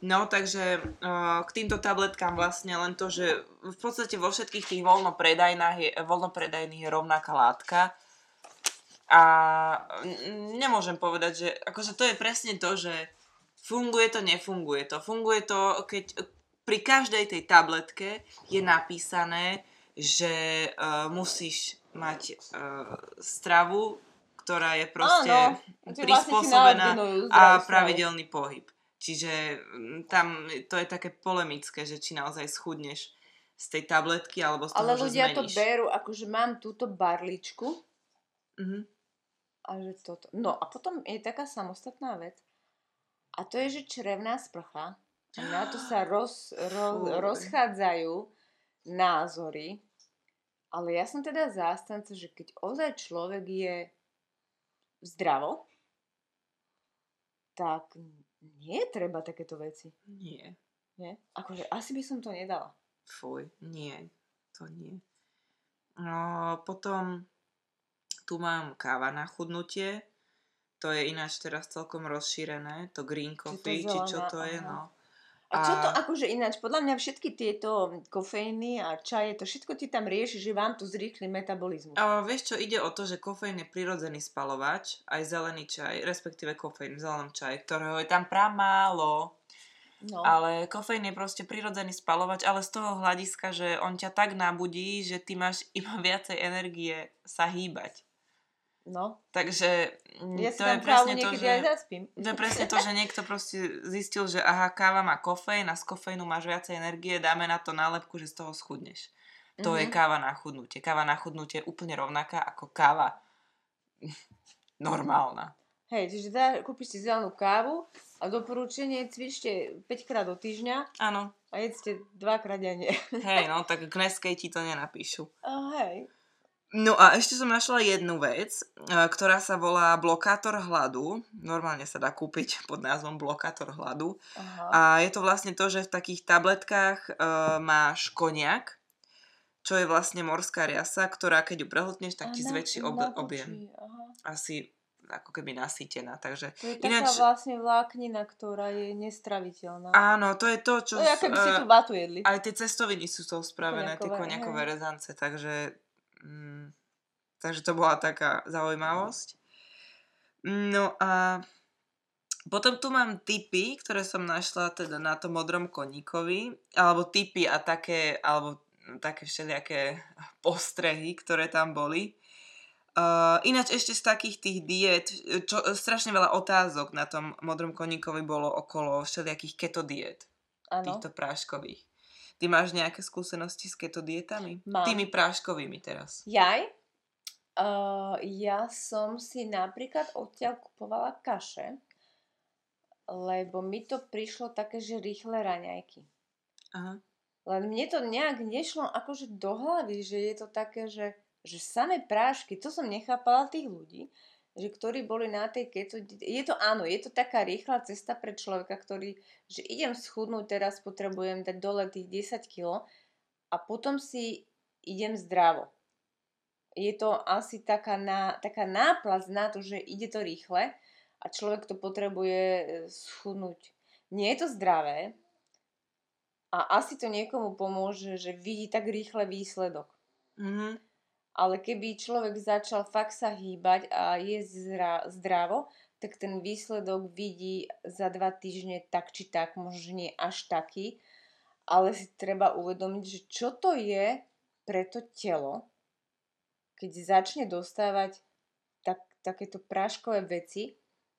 No, takže uh, k týmto tabletkám vlastne len to, že v podstate vo všetkých tých voľnopredajných je, voľnopredajných je rovnaká látka. A nemôžem povedať, že akože to je presne to, že funguje to, nefunguje to. Funguje to, keď pri každej tej tabletke je napísané, že uh, musíš mať uh, stravu, ktorá je proste Áno, vlastne prispôsobená naordinujú a pravidelný pohyb. Čiže tam to je také polemické, že či naozaj schudneš z tej tabletky alebo z toho, Ale ľudia to zmeníš. berú, akože mám túto barličku Mhm. A že toto. No a potom je taká samostatná vec. A to je, že črevná sprcha. A na to sa roz, roz, rozchádzajú názory. Ale ja som teda zástanca, že keď ozaj človek je zdravo, tak nie je treba takéto veci. Nie. Nie? Akože asi by som to nedala. Fuj, nie. To nie. No, potom tu mám káva na chudnutie. To je ináč teraz celkom rozšírené. To green to coffee, či čo zelená, to je, aha. no. A čo to A- akože ináč, podľa mňa všetky tieto kofeíny a čaje, to všetko ti tam rieši, že vám to zrýchli metabolizmus. A vieš čo, ide o to, že kofeín je prirodzený spalovač, aj zelený čaj, respektíve kofeín v zelenom čaji, ktorého je tam pramálo. No. Ale kofeín je proste prirodzený spalovač, ale z toho hľadiska, že on ťa tak nabudí, že ty máš iba viacej energie sa hýbať. No. Takže mm, Ja to je presne to, že... aj. To je presne to, že niekto proste zistil, že aha, káva má kofeín a z kofeínu máš viacej energie, dáme na to nálepku, že z toho schudneš. To je Mhm. káva na chudnutie. Káva na chudnutie je úplne rovnaká ako káva normálna. Hej, čiže dá, kúpiš si zelenú kávu a doporučenie cvičte 5 krát do týždňa Áno. a jedzte dvakrát denne. Hej, no, tak k Neskej ti to nenapíšu. A hej. No a ešte som našla jednu vec, e, ktorá sa volá blokátor hladu. Normálne sa dá kúpiť pod názvom blokátor hladu. Aha. A je to vlastne to, že v takých tabletkách e, máš koniak, čo je vlastne morská riasa, ktorá keď ju prehltneš, tak ti na- zväčší ob- objem. Aha. Asi ako keby nasýtená. Takže To je taká Ináč- vlastne vláknina, ktorá je nestraviteľná. áno, to je to, čo... to je, keby si e, tú vatu jedli. Aj tie cestoviny sú toho spravené, tie Koniakové, koniakové hej. rezance, takže... Mm, takže to bola taká zaujímavosť. No a potom tu mám tipy, ktoré som našla teda na tom modrom koníkovi, alebo tipy a také, alebo také všelijaké postrehy, ktoré tam boli. Uh, ináč ešte z takých tých diet, čo, strašne veľa otázok na tom modrom koníkovi bolo okolo všelijakých keto diet týchto práškových. Ty máš nejaké skúsenosti s keto dietami? Mám. Tými práškovými teraz. Jaj? Uh, ja som si napríklad odtiaľ kupovala kaše, lebo mi to prišlo také, že rýchle raňajky. Aha. Len mne to nejak nešlo akože do hlavy, že je to také, že, že samé prášky, to som nechápala tých ľudí, že ktorí boli na tej keto... Je to áno, je to taká rýchla cesta pre človeka, ktorý, že idem schudnúť, teraz potrebujem dať dole tých 10 kg a potom si idem zdravo. Je to asi taká, ná, taká náplast na to, že ide to rýchle a človek to potrebuje e, schudnúť. Nie je to zdravé, a asi to niekomu pomôže, že vidí tak rýchle výsledok. Mhm. Ale keby človek začal fakt sa hýbať a jesť zra- zdravo, tak ten výsledok vidí za dva týždne tak či tak, možno nie až taký, ale si treba uvedomiť, že čo to je pre to telo, keď začne dostávať tak, takéto práškové veci.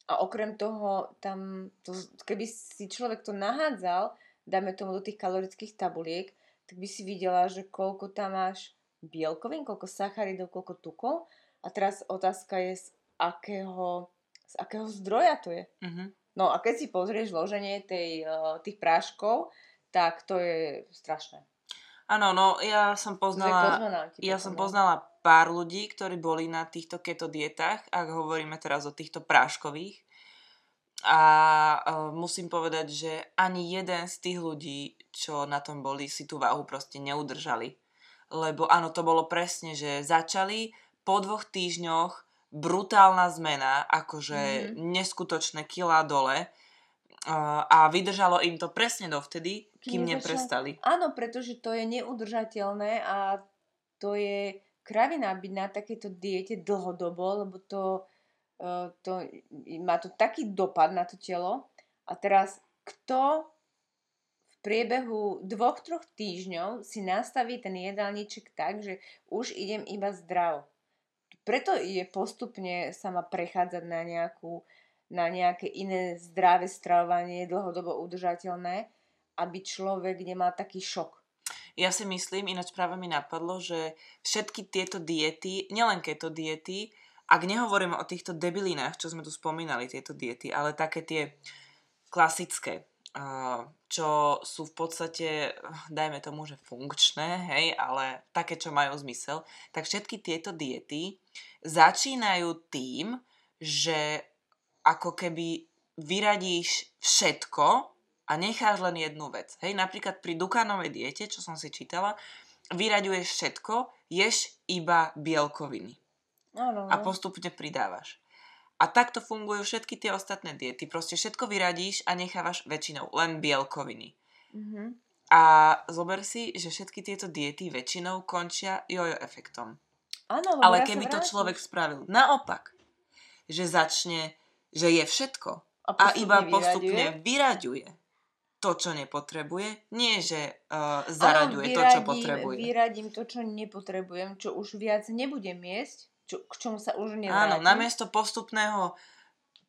A okrem toho tam, to, keby si človek to nahádzal, dáme tomu do tých kalorických tabuliek, tak by si videla, že koľko tam máš bielkovín, koľko sacharidov, koľko tukov. A teraz otázka je, z akého, z akého zdroja to je. Mhm. No a keď si pozrieš zloženie tej, eh, tých práškov, tak to je strašné. Áno, no ja som poznala, ja som no. poznala pár ľudí, ktorí boli na týchto keto dietách, ak hovoríme teraz o týchto práškových. A uh, musím povedať, že ani jeden z tých ľudí, čo na tom boli, si tú váhu proste neudržali. Lebo áno, to bolo presne, že začali po dvoch týždňoch brutálna zmena, akože Mhm. neskutočné kilá dole a vydržalo im to presne dovtedy, kým Kým neprestali. Áno, pretože to je neudržateľné a to je kravina byť na takejto diete dlhodobo, lebo to, eh, to má to taký dopad na to telo. A teraz, kto priebehu dvoch, troch týždňov si nastaví ten jedálniček tak, že už idem iba zdravo. Preto je postupne sa má prechádzať na nejakú na nejaké iné zdravé stravovanie, dlhodobo udržateľné, aby človek nemal taký šok. Ja si myslím, ináč práve mi napadlo, že všetky tieto diety, nielen keto diety, ak nehovoríme o týchto debilinách, čo sme tu spomínali, tieto diety, ale také tie klasické, čo sú v podstate, dajme tomu, že funkčné, hej, ale také, čo majú zmysel, tak všetky tieto diety začínajú tým, že ako keby vyradíš všetko a necháš len jednu vec. Hej, napríklad pri Dukanovej diete, čo som si čítala, vyraďuješ všetko, ješ iba bielkoviny. Ano. A postupne pridávaš. A takto fungujú všetky tie ostatné diety. Proste všetko vyradíš a nechávaš väčšinou len bielkoviny. Mm-hmm. A zober si, že všetky tieto diety väčšinou končia jojo efektom. Áno, Ale ja keby to človek spravil naopak, že začne, že je všetko a, a iba vyraďuje. postupne vyraďuje to, čo nepotrebuje, nie že uh, zaraďuje Áno, to, čo vyradím- potrebuje. Vyradím to, čo nepotrebujem, čo už viac nebudem jesť, čo, k čomu sa už nevrátim. Áno, namiesto postupného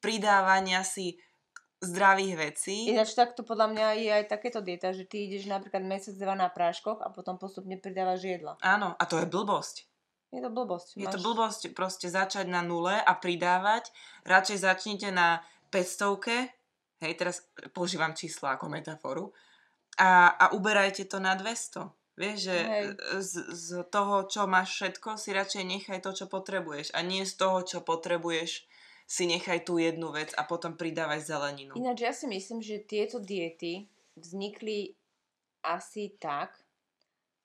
pridávania si zdravých vecí, Ináč takto podľa mňa je aj takéto dieta, že ty ideš napríklad mesiac, dva na práškoch a potom postupne pridávaš jedla. áno, a to je blbosť. Je to blbosť. Je to Máš- blbosť proste začať na nule a pridávať. Radšej začnite na 500, hej, teraz používam čísla ako metaforu, a, a uberajte to na 200. Vieš, že Hej. z, z toho, čo máš všetko, si radšej nechaj to, čo potrebuješ. A nie z toho, čo potrebuješ, si nechaj tú jednu vec a potom pridávaj zeleninu. Ináč ja si myslím, že tieto diety vznikli asi tak,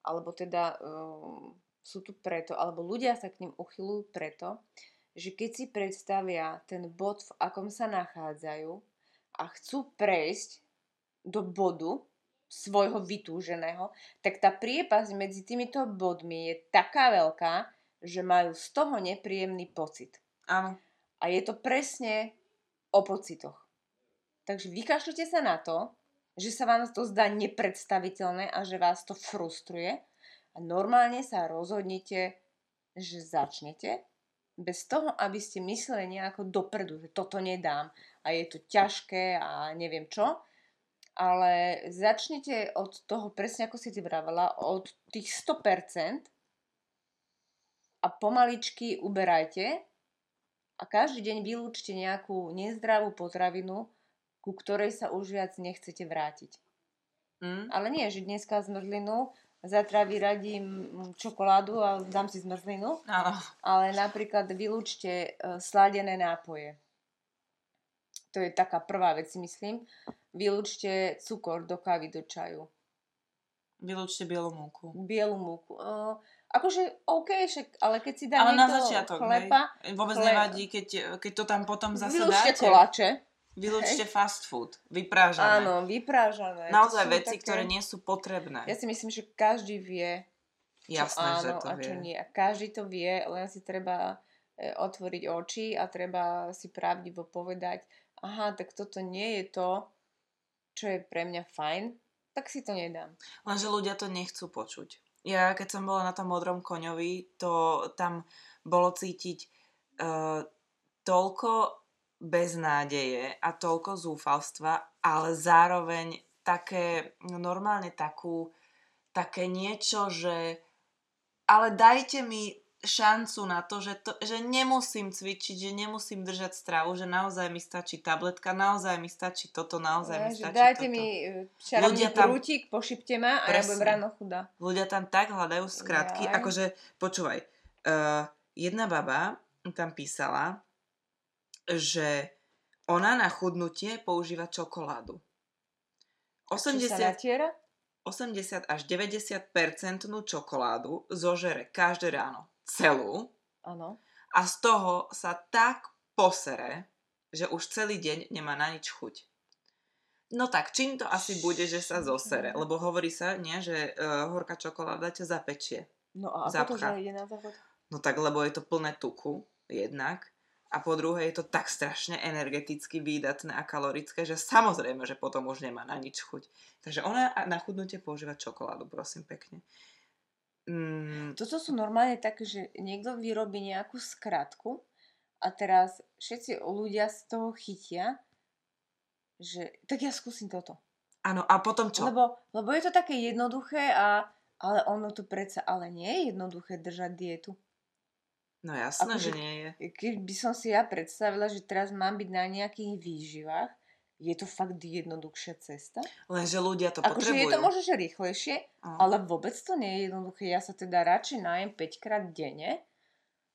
alebo teda um, sú tu preto, alebo ľudia sa k ním uchylujú preto, že keď si predstavia ten bod, v akom sa nachádzajú a chcú prejsť do bodu svojho vytúženého, tak tá priepasť medzi týmito bodmi je taká veľká, že majú z toho nepríjemný pocit. Áno. A je to presne o pocitoch. Takže vykašľite sa na to, že sa vám to zdá nepredstaviteľné a že vás to frustruje a normálne sa rozhodnite, že začnete bez toho, aby ste mysleli nejako dopredu, že toto nedám a je to ťažké a neviem čo, ale začnite od toho, presne ako si ty vravela, od tých 100% a pomaličky uberajte a každý deň vylúčte nejakú nezdravú potravinu, ku ktorej sa už viac nechcete vrátiť. Hm? Ale nie, že dneska zmrzlinu, zatra vyradím čokoládu a dám si zmrzlinu, Áno. ale napríklad vylúčte e, sladené nápoje. To je taká prvá vec, si myslím. Vylúčte cukor do kávy, do čaju. Vylúčte bielú múku. Bielu múku. Uh, akože OK, však, ale keď si dá Ale na začiatok, chleba, hej. Vôbec chle- nevadí, keď, keď to tam potom zase vylúčte dáte. koláče. Vylúčte fast food, vyprážané. Áno, vyprážané. Naozaj veci, ktoré nie sú potrebné. Ja si myslím, že každý vie, čo Jasné, áno že to a vie. čo nie. A každý to vie, len si treba e, otvoriť oči a treba si pravdivo povedať, aha, tak toto nie je to, čo je pre mňa fajn, tak si to nedám. Lenže ľudia to nechcú počuť. Ja, keď som bola na tom modrom koňovi, to tam bolo cítiť uh, toľko beznádeje a toľko zúfalstva, ale zároveň také, no normálne takú, také niečo, že ale dajte mi šancu na to, že, to, že nemusím cvičiť, že nemusím držať stravu, že naozaj mi stačí tabletka, naozaj mi stačí toto, naozaj mi Ne, že stačí dajte toto. mi e, čarovný prútik, pošipte ma a ja Presne. budem ráno chudá. Ľudia tam tak hľadajú skratky, Jaj. akože, počúvaj, uh, jedna baba tam písala, že ona na chudnutie používa čokoládu. Čo sa 80, natiera? 80 až 90 percentnú čokoládu zožere každé ráno celú Áno. a z toho sa tak posere, že už celý deň nemá na nič chuť. No tak, čím to asi bude, že sa zosere? Lebo hovorí sa, nie, že uh, horká čokoláda ťa zapečie. No a ako to, Zapcha. že ide na záchod? No tak, lebo je to plné tuku, jednak. A po druhé je to tak strašne energeticky výdatné a kalorické, že samozrejme, že potom už nemá na nič chuť. Takže ona na chudnutie používa čokoládu, prosím pekne. Mm, Toto sú normálne také, že niekto vyrobí nejakú skratku a teraz všetci ľudia z toho chytia, že tak ja skúsim toto. áno, a potom čo? Lebo, lebo je to také jednoduché, a, ale ono to predsa ale nie je jednoduché držať dietu. No jasné, akože- že nie je. Keď by som si ja predstavila, že teraz mám byť na nejakých výživách, je to fakt jednoduchšia cesta. Lenže ľudia to je potrebujú. to možno, že rýchlejšie, No. ale vôbec to nie je jednoduché. Ja sa teda radšej najem 5 krát denne,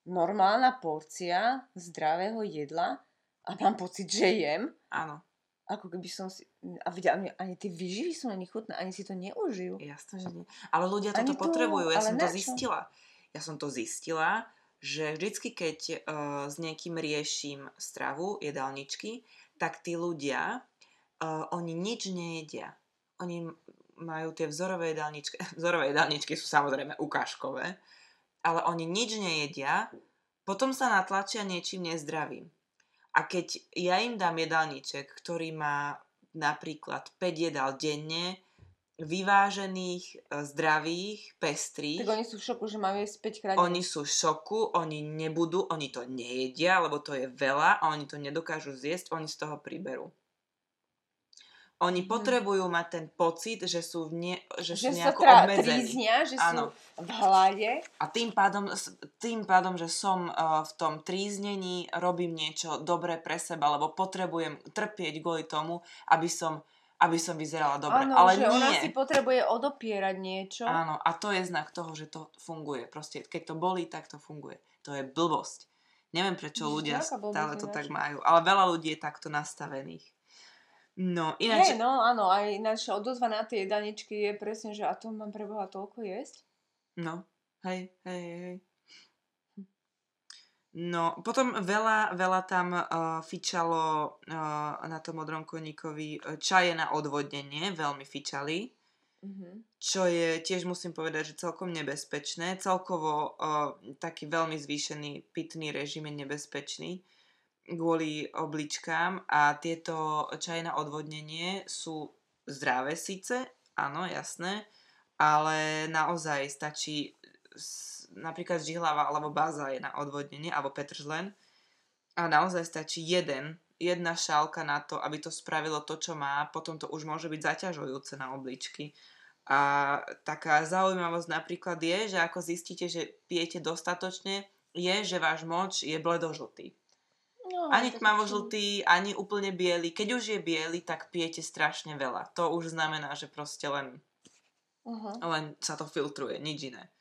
normálna porcia zdravého jedla a mám pocit, že jem, Áno, ako keby som si... A videla, ani, ani tie výživy sú chutné, ani si to neužijú. jasné, že nie. Ale ľudia Ani toto to, potrebujú. Ja som na to zistila. Ja som to zistila, že vždycky, keď uh, s niekým riešim stravu, jedálničky, tak tí ľudia, uh, oni nič nejedia. Oni majú tie vzorové jedálničky, vzorové jedálničky sú samozrejme ukážkové, ale oni nič nejedia, potom sa natlačia niečím nezdravým. A keď ja im dám jedálniček, ktorý má napríklad 5 jedál denne, vyvážených, e, zdravých, pestrých, Tak oni sú v šoku, že majú jesť 5 krát oni sú v šoku, oni nebudú, oni to nejedia, lebo to je veľa a oni to nedokážu zjesť, oni z toho priberú. Oni Mhm. potrebujú mať ten pocit, že sú, v nie, že sú že sa nejako tra- obmedzení. tríznia, že Áno. sú v hlade. A tým pádom, tým pádom, že som uh, v tom tríznení, robím niečo dobré pre seba, lebo potrebujem trpieť kvôli tomu, aby som, aby som vyzerala dobre. Áno, Ale že nie. ona si potrebuje odopierať niečo. Áno, a to je znak toho, že to funguje. Proste, keď to bolí, tak to funguje. To je blbosť. Neviem, prečo Ježiš, ľudia stále to ináč. tak majú. Ale veľa ľudí je takto nastavených. No, ináč... Hej, no áno, aj naša odozva na tie jedaničky je presne, že a to mám pre Boha toľko jesť. No, hej, hej, hej. No, potom veľa, veľa tam uh, fičalo uh, na tom modrom koníkovi uh, čaje na odvodnenie, veľmi fičali, Mhm. čo je tiež musím povedať, že celkom nebezpečné. Celkovo uh, taký veľmi zvýšený pitný režim je nebezpečný kvôli obličkám a tieto čaje na odvodnenie sú zdravé síce, áno, jasné, ale naozaj stačí s- napríklad žihlava alebo baza je na odvodnenie, alebo petržlen a naozaj stačí jeden, jedna šálka na to, aby to spravilo to, čo má, potom to už môže byť zaťažujúce na obličky. A taká zaujímavosť napríklad je, že ako zistíte, že pijete dostatočne, je, že váš moč je bledožltý. No, Ani tak tmavo čo- žltý, ani úplne biely. Keď už je biely, tak pijete strašne veľa. To už znamená, že proste len, Aha. len sa to filtruje, nič iné.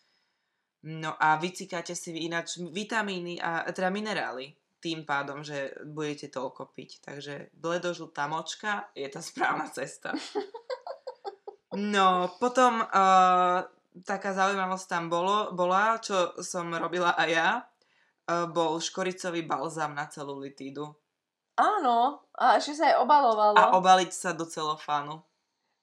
No a vycikáte si ináč vitamíny a teda minerály tým pádom, že budete toľko piť. Takže bledožltá močka je tá správna cesta. No, potom uh, taká zaujímavosť tam bolo, bola, čo som robila aj ja, uh, bol škoricový balzám na celulitídu. Áno, a ešte sa aj obalovalo. A obaliť sa do celofánu.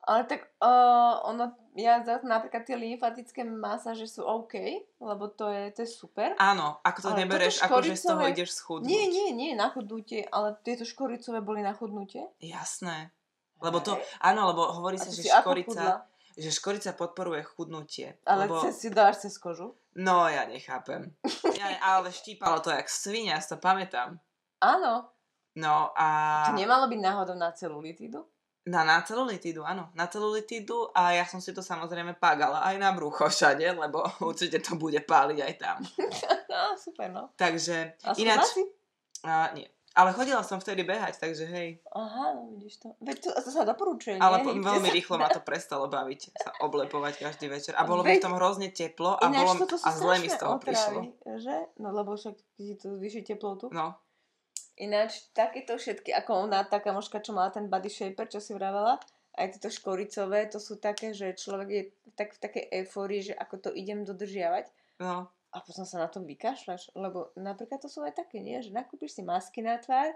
Ale tak uh, ono, ja za, napríklad tie lymfatické masáže sú OK, lebo to je, to je super. Áno, ak to Ale nebereš, toto ako že z toho škoricové- ideš schudnúť. Nie, nie, nie, na chudnutie, ale tieto škoricové boli na chudnutie. Jasné. Lebo to, áno, lebo hovorí sa, že škorica, že škorica podporuje chudnutie. Ale lebo, cez si dáš cez kožu. No, ja nechápem. Ja, ale štípalo to jak svinia, si to pamätám. Áno. No a... To nemalo byť náhodou na celulitídu? Na, na celulitídu, áno. Na celulitídu a ja som si to samozrejme págala aj na brucho všade, lebo určite to bude páliť aj tam. No, super, no. Takže A ináč... A, nie. Ale chodila som vtedy behať, takže hej. Aha, no vidíš to. Veď to, to sa doporučuje, Ale nie? veľmi rýchlo ma to prestalo baviť, sa oblepovať každý večer. A bolo mi v Veď- tom hrozne teplo a, Ináč bolo, a zle mi z toho prišlo. otravy, že? No lebo však ti to zvýši teplotu. No, Ináč takéto všetky, ako ona, taká moška, čo mala ten body shaper, čo si vravela, aj tieto škoricové, to sú také, že človek je tak v takej eufórii, že ako to idem dodržiavať no, a potom sa na tom vykašľaš, lebo napríklad to sú aj také, nie? Že nakúpiš si masky na tvár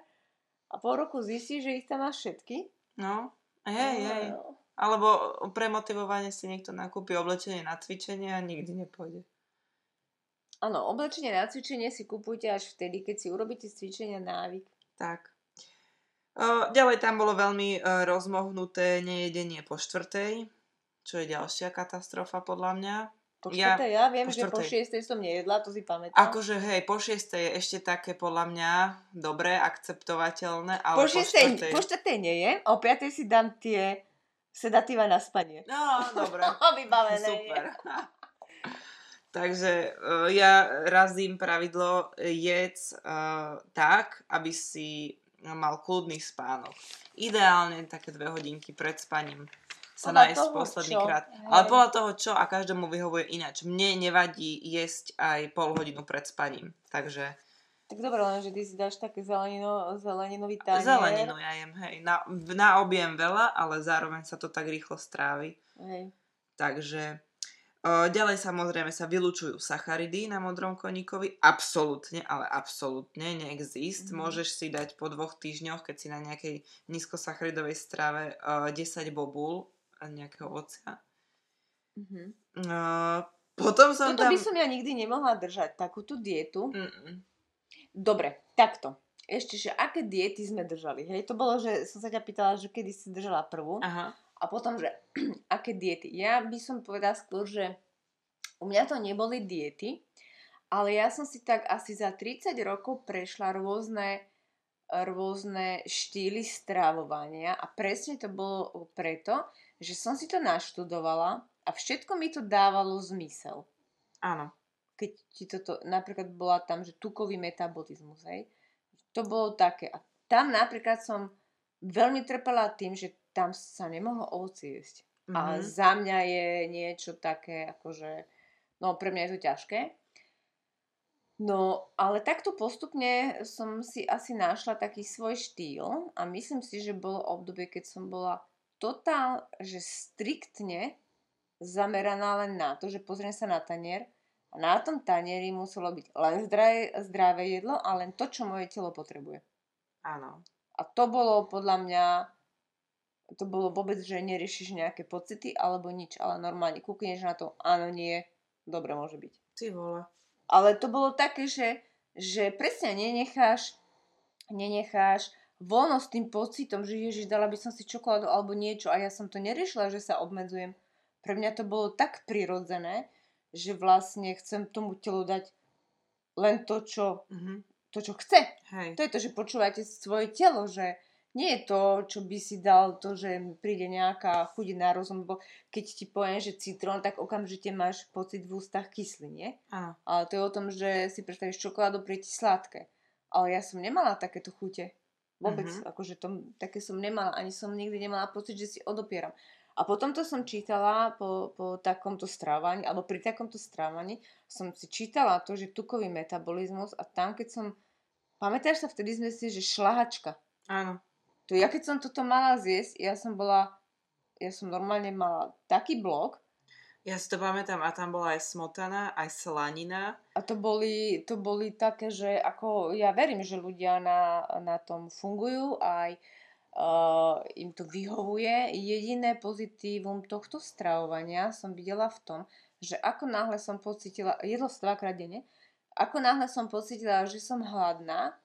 a po roku zistíš, že ich tam máš všetky. no. Hej, hej. No, Alebo pre motivovanie si niekto nakúpi oblečenie na cvičenie a nikdy nepôjde. Áno, oblečenie na cvičenie si kupujte až vtedy, keď si urobíte z cvičenia návyk. Tak. O, ďalej tam bolo veľmi e, rozmohnuté nejedenie po štvrtej, čo je ďalšia katastrofa podľa mňa. Po Ja- štvrtej, ja, viem, po že po štvrtej. šiestej som nejedla, to si pamätám. Akože hej, po šiestej je ešte také podľa mňa dobré, akceptovateľné, ale po, po, šiestej, štvrtej... po štvrtej nie je, a o piatej si dám tie sedatíva na spanie. No, dobre. Vybavené Super. Takže uh, ja razím pravidlo jedz uh, tak, aby si mal kľudný spánok. Ideálne také dve hodinky pred spaním sa Podľa nájsť toho, posledný čo? krát. Hej. Ale podľa toho čo a každému vyhovuje ináč. Mne nevadí jesť aj pol hodinu pred spaním. Takže Tak dobre, len že ty si dáš také zelenino, zeleninový tanier. zeleninu ja jem, hej. Na, na objem veľa, ale zároveň sa to tak rýchlo strávi. Hej. Takže ďalej samozrejme sa vylúčujú sacharidy na modrom koníkovi. Absolútne, ale absolútne neexist. Mhm. Môžeš si dať po dvoch týždňoch, keď si na nejakej nízkosacharidovej strave o, 10 bobul a nejakého ovocia. Mhm. Potom som Toto tam... by som ja nikdy nemohla držať, takúto dietu. Mm-mm. Dobre, takto. Ešte, že aké diety sme držali, hej? To bolo, že som sa ťa pýtala, že kedy si držala prvú. Aha. A potom, že aké diety. Ja by som povedala skôr, že u mňa to neboli diety, ale ja som si tak asi za 30 rokov prešla rôzne, rôzne štýly stravovania a presne to bolo preto, že som si to naštudovala a všetko mi to dávalo zmysel. Áno. Keď ti toto, napríklad bola tam, že tukový metabolizmus, hej. To bolo také. A tam napríklad som veľmi trpela tým, že tam sa nemohlo ovoci jesť. A Mhm. za mňa je niečo také, akože, no pre mňa je to ťažké. No, ale takto postupne som si asi našla taký svoj štýl a myslím si, že bolo obdobie, keď som bola totál, že striktne zameraná len na to, že pozriem sa na tanier a na tom tanieri muselo byť len zdravé, zdravé jedlo a len to, čo moje telo potrebuje. Áno. A to bolo podľa mňa, to bolo vôbec, že neriešiš nejaké pocity alebo nič, ale normálne kúkneš na to, áno, nie, dobre môže byť. Ty vole. Ale to bolo také, že, že presne nenecháš, nenecháš voľno s tým pocitom, že ježiš, dala by som si čokoládu alebo niečo a ja som to neriešila, že sa obmedzujem. Pre mňa to bolo tak prirodzené, že vlastne chcem tomu telu dať len to, čo, Mhm. To, čo chce. Hej. To je to, že počúvate svoje telo, že nie je to, čo by si dal to, že príde nejaká chuť na rozum, lebo keď ti poviem, že citrón, tak okamžite máš pocit v ústach kyslý, nie? Áno. Ale to je o tom, že si predstavíš čokoládu, príde ti sladké. Ale ja som nemala takéto chute. Vôbec, Mhm. akože to, také som nemala, ani som nikdy nemala pocit, že si odopieram. A potom to som čítala po, po takomto strávaní, alebo pri takomto strávaní som si čítala to, že tukový metabolizmus a tam, keď som, pamätáš sa, vtedy sme si, že šlahačka. Áno. To ja keď som toto mala zjesť, ja som bola, ja som normálne mala taký blok, Ja si to pamätám a tam bola aj smotana, aj slanina. A to boli, to boli také, že ako ja verím, že ľudia na, na tom fungujú aj uh, im to vyhovuje. Jediné pozitívum tohto stravovania som videla v tom, že ako náhle som pocitila, jedlo dvakrát denne, ako náhle som pocitila, že som hladná,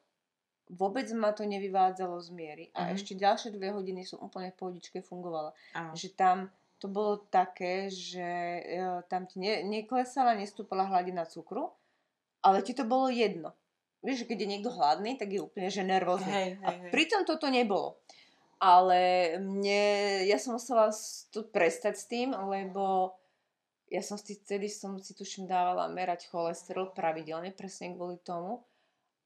vôbec ma to nevyvádzalo z miery. A Mhm. ešte ďalšie dve hodiny som úplne v pohodičke fungovala Áno. že tam to bolo také, že e, tam ti ne, neklesala, nestúpala hladina cukru, ale ti to bolo jedno. Vieš, keď je niekto hladný, tak je úplne že nervózny. Hej, hej, A hej. pritom toto nebolo. Ale mne, ja som musela to prestať s tým, lebo ja som si vtedy som si tuším dávala merať cholesterol pravidelne, presne kvôli tomu.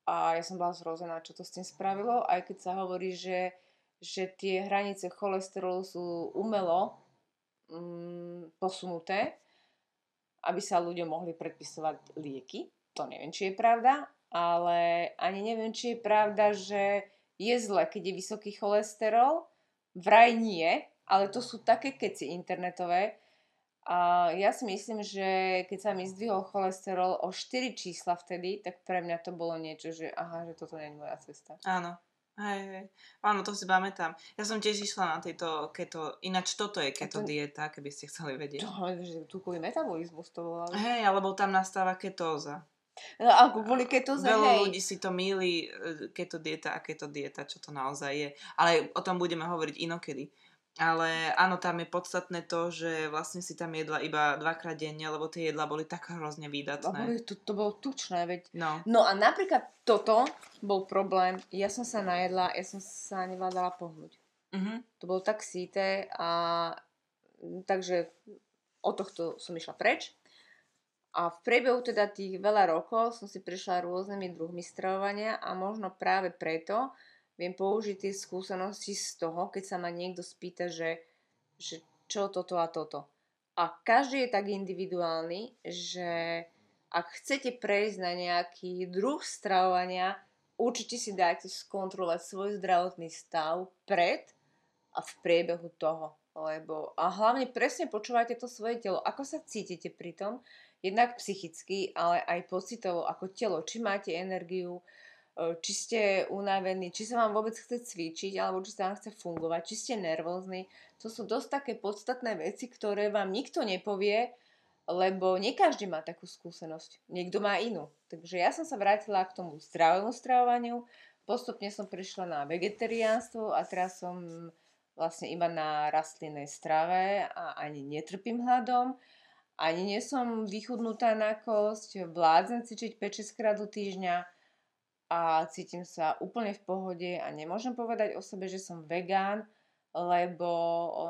A ja som bola zrozená, čo to s tým spravilo, aj keď sa hovorí, že, že tie hranice cholesterolu sú umelo mm, posunuté, aby sa ľuďom mohli predpisovať lieky. To neviem, či je pravda, ale ani neviem, či je pravda, že je zle, keď je vysoký cholesterol. Vraj nie, ale to sú také keci internetové. A ja si myslím, že keď sa mi zdvihol cholesterol o 4 čísla vtedy, tak pre mňa to bolo niečo, že aha, že toto nie je moja cesta. Áno. Hej, hej. Áno, to si pamätám. Ja som tiež išla na tejto keto, ináč toto je keto to- dieta, keby ste chceli vedieť. To, že tukový metabolizmus to volali. Hej, alebo tam nastáva ketóza. No, ako boli ketóze, Veľa hej. ľudí si to míli, e, keto dieta a keto dieta, čo to naozaj je. Ale o tom budeme hovoriť inokedy. Ale áno, tam je podstatné to, že vlastne si tam jedla iba dvakrát denne, lebo tie jedla boli tak hrozne A výdatné. to, to bolo tučné, veď. No, No a napríklad toto bol problém. Ja som sa najedla, ja som sa nevládala pohnúť. mhm. To bolo tak síte a takže od tohto som išla preč. A v priebehu teda tých veľa rokov som si prešla rôznymi druhmi stravovania a možno práve preto viem použiť tie skúsenosti z toho, keď sa ma niekto spýta, že, že čo toto a toto. A každý je tak individuálny, že ak chcete prejsť na nejaký druh stravovania, určite si dajte skontrolovať svoj zdravotný stav pred a v priebehu toho. Lebo, a hlavne presne počúvajte to svoje telo, ako sa cítite pri tom, jednak psychicky, ale aj pocitovo ako telo, či máte energiu, e, či ste unavení, či sa vám vôbec chce cvičiť, alebo či sa vám chce fungovať, či ste nervózni. To sú dosť také podstatné veci, ktoré vám nikto nepovie, lebo nie každý má takú skúsenosť. Niekto má inú. Takže ja som sa vrátila k tomu zdravému stravovaniu, postupne som prišla na vegetariánstvo a teraz som vlastne iba na rastlinnej strave a ani netrpím hladom, ani nie som vychudnutá na kosť, vládzem cvičiť 5-6 krát do týždňa a cítim sa úplne v pohode a nemôžem povedať o sebe, že som vegán, lebo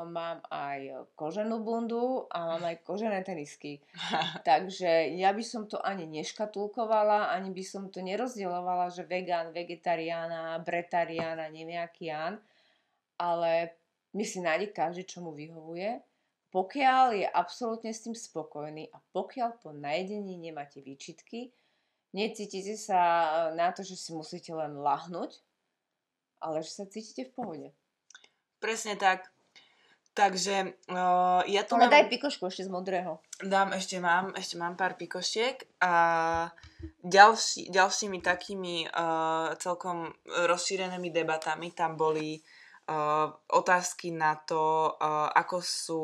mám aj koženú bundu a mám aj kožené tenisky. Takže ja by som to ani neškatulkovala, ani by som to nerozdielovala, že vegán, vegetariána, bretariána, neviem ale my si nájde každý, čo mu vyhovuje, pokiaľ je absolútne s tým spokojný a pokiaľ po najedení nemáte výčitky, necítite sa na to, že si musíte len lahnúť, ale že sa cítite v pohode. Presne tak. Takže uh, ja tu Ale mám... daj pikošku ešte z modrého. Dám, ešte mám, ešte mám pár pikošiek a ďalší, ďalšími takými uh, celkom rozšírenými debatami tam boli otázky na to, ako sú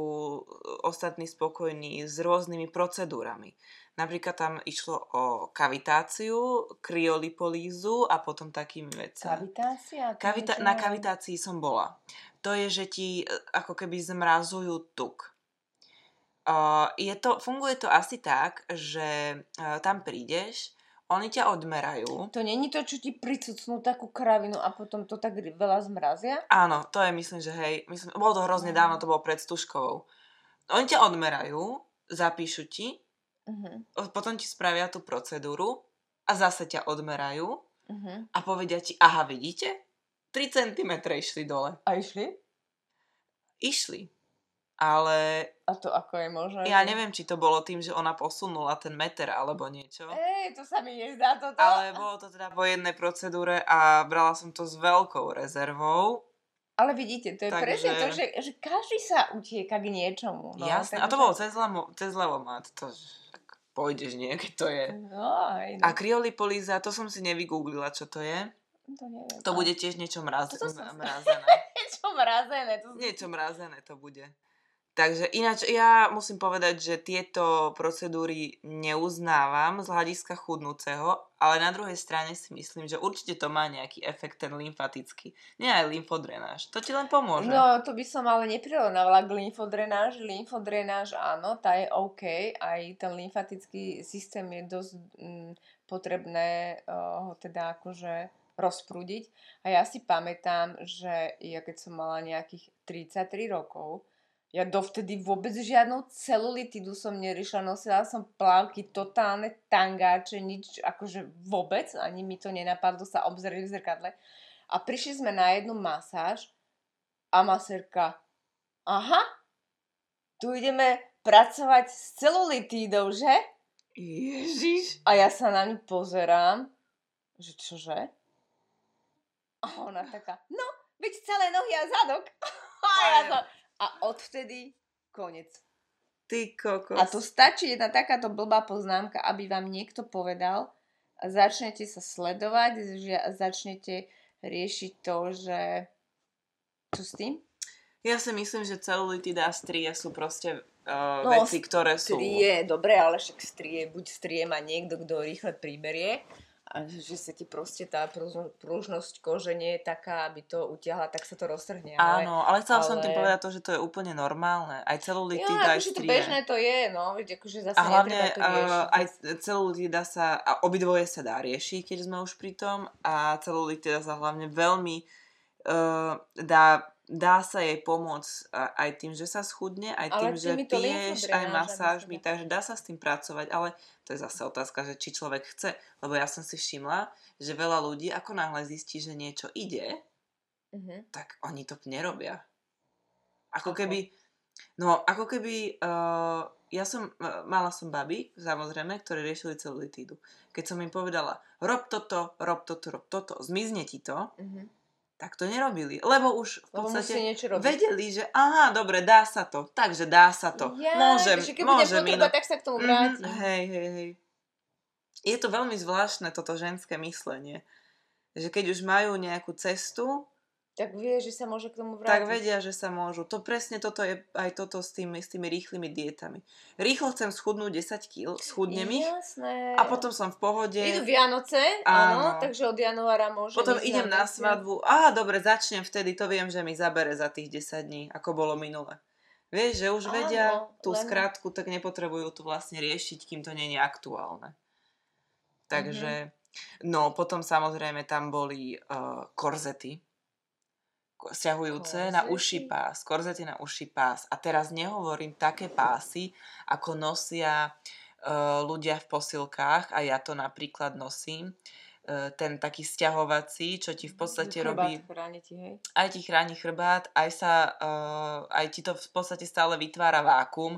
ostatní spokojní s rôznymi procedúrami. Napríklad tam išlo o kavitáciu, kryolipolízu a potom takými vecami. Kavitácia? Kavita- na kavitácii som bola. To je, že ti e, ako keby zmrazujú tuk. Uh, je to, funguje to asi tak, že uh, tam prídeš, oni ťa odmerajú. To není to, čo ti pricucnú takú kravinu a potom to tak veľa zmrazia? Áno, to je myslím, že hej. Myslím, bolo to hrozne dávno, to bolo pred Stužkovou. Oni ťa odmerajú, zapíšu ti, uh-huh. potom ti spravia tú procedúru a zase ťa odmerajú uh-huh. a povedia ti, aha, vidíte? 3 cm išli dole. A išli? Išli ale... A to ako je možné? Ja neviem, či to bolo tým, že ona posunula ten meter alebo niečo. Ej, to sa mi nezdá toto. Ale bolo to teda po jednej procedúre a brala som to s veľkou rezervou. Ale vidíte, to je Takže... presne to, že, že každý sa utieka k niečomu. No, Jasné, a to bolo cez, lemo, cez levomat. To, pôjdeš nie, keď to je. No, aj, no. A kryolipolíza, to som si nevygooglila, čo to je. To neviem. To bude tiež niečo mraz... mrazené. niečo mrazené. To... Niečo mrazené to bude. Takže ináč ja musím povedať, že tieto procedúry neuznávam z hľadiska chudnúceho, ale na druhej strane si myslím, že určite to má nejaký efekt ten lymfatický. Nie aj lymfodrenáž. To ti len pomôže. No, to by som ale neprirovnávala k lymfodrenáž. Lymfodrenáž áno, tá je OK. Aj ten lymfatický systém je dosť mm, potrebné uh, ho teda akože rozprúdiť. A ja si pamätám, že ja keď som mala nejakých 33 rokov, ja dovtedy vôbec žiadnou celulitidu som neriešila, nosila som plávky, totálne tangáče, nič akože vôbec, ani mi to nenapadlo sa obzrieť v zrkadle. A prišli sme na jednu masáž a maserka, aha, tu ideme pracovať s celulitídou, že? Ježiš. A ja sa na ňu pozerám, že čože? A ona taká, no, veď celé nohy a zadok. A ja to, a odvtedy konec. Ty kokos. A to stačí jedna takáto blbá poznámka, aby vám niekto povedal a začnete sa sledovať, že začnete riešiť to, že čo s tým? Ja si myslím, že celulitida a strie sú proste uh, no, veci, ktoré sú... Strie, dobre, ale však strie, buď strie má niekto, kto rýchle priberie, a že sa ti proste tá pružnosť kože nie je taká, aby to utiahla, tak sa to roztrhne. Áno, ale chcela ale... som tým povedať to, že to je úplne normálne. Aj celulitida, aj strie. to bežné to je, no. Akože zase a hlavne to uh, aj celulitida sa, a obidvoje sa dá riešiť, keď sme už pri tom. A celulitida sa hlavne veľmi uh, dá dá sa jej pomôcť aj tým, že sa schudne, aj ale tým, že piješ, aj masážmi, takže dá sa s tým pracovať, ale to je zase otázka, že či človek chce, lebo ja som si všimla, že veľa ľudí ako náhle zistí, že niečo ide, Mhm. tak oni to nerobia. Ako keby, no ako keby, uh, ja som, uh, mala som baby, samozrejme, ktoré riešili celulitídu. Keď som im povedala, rob toto, rob toto, rob toto, zmizne ti to, Mhm. Tak to nerobili. Lebo už v podstate niečo robiť. vedeli, že aha, dobre, dá sa to, takže dá sa to. Ja, môžem, že keď môžem bude potreba, tak sa k tomu Mhm, vráti. hej, hej, hej. Je to veľmi zvláštne, toto ženské myslenie. Že keď už majú nejakú cestu, Tak vie, že sa môže k tomu vrátiť. tak vedia, že sa môžu. To presne toto je aj toto s tými, s tými rýchlymi dietami. Rýchlo chcem schudnúť 10 kg, schudnem ich Jasné. a potom som v pohode. Idú Vianoce, áno, Áno. takže od januára môže Potom idem na veci. svadbu. Á, dobre, začnem vtedy, to viem, že mi zabere za tých 10 dní, ako bolo minule. Vieš, že už Áno, vedia tú len- skratku, tak nepotrebujú tu vlastne riešiť, kým to nie je aktuálne. Takže, no potom samozrejme tam boli uh, korzety, stiahujúce na Korzety? uši pás, korzety na uši pás. A teraz nehovorím také pásy, ako nosia uh, ľudia v posilkách a ja to napríklad nosím. Uh, ten taký stiahovací, čo ti v podstate Chrbát robí chráni ti, hej. aj ti chráni chrbát, aj sa, uh, aj ti to v podstate stále vytvára vákum,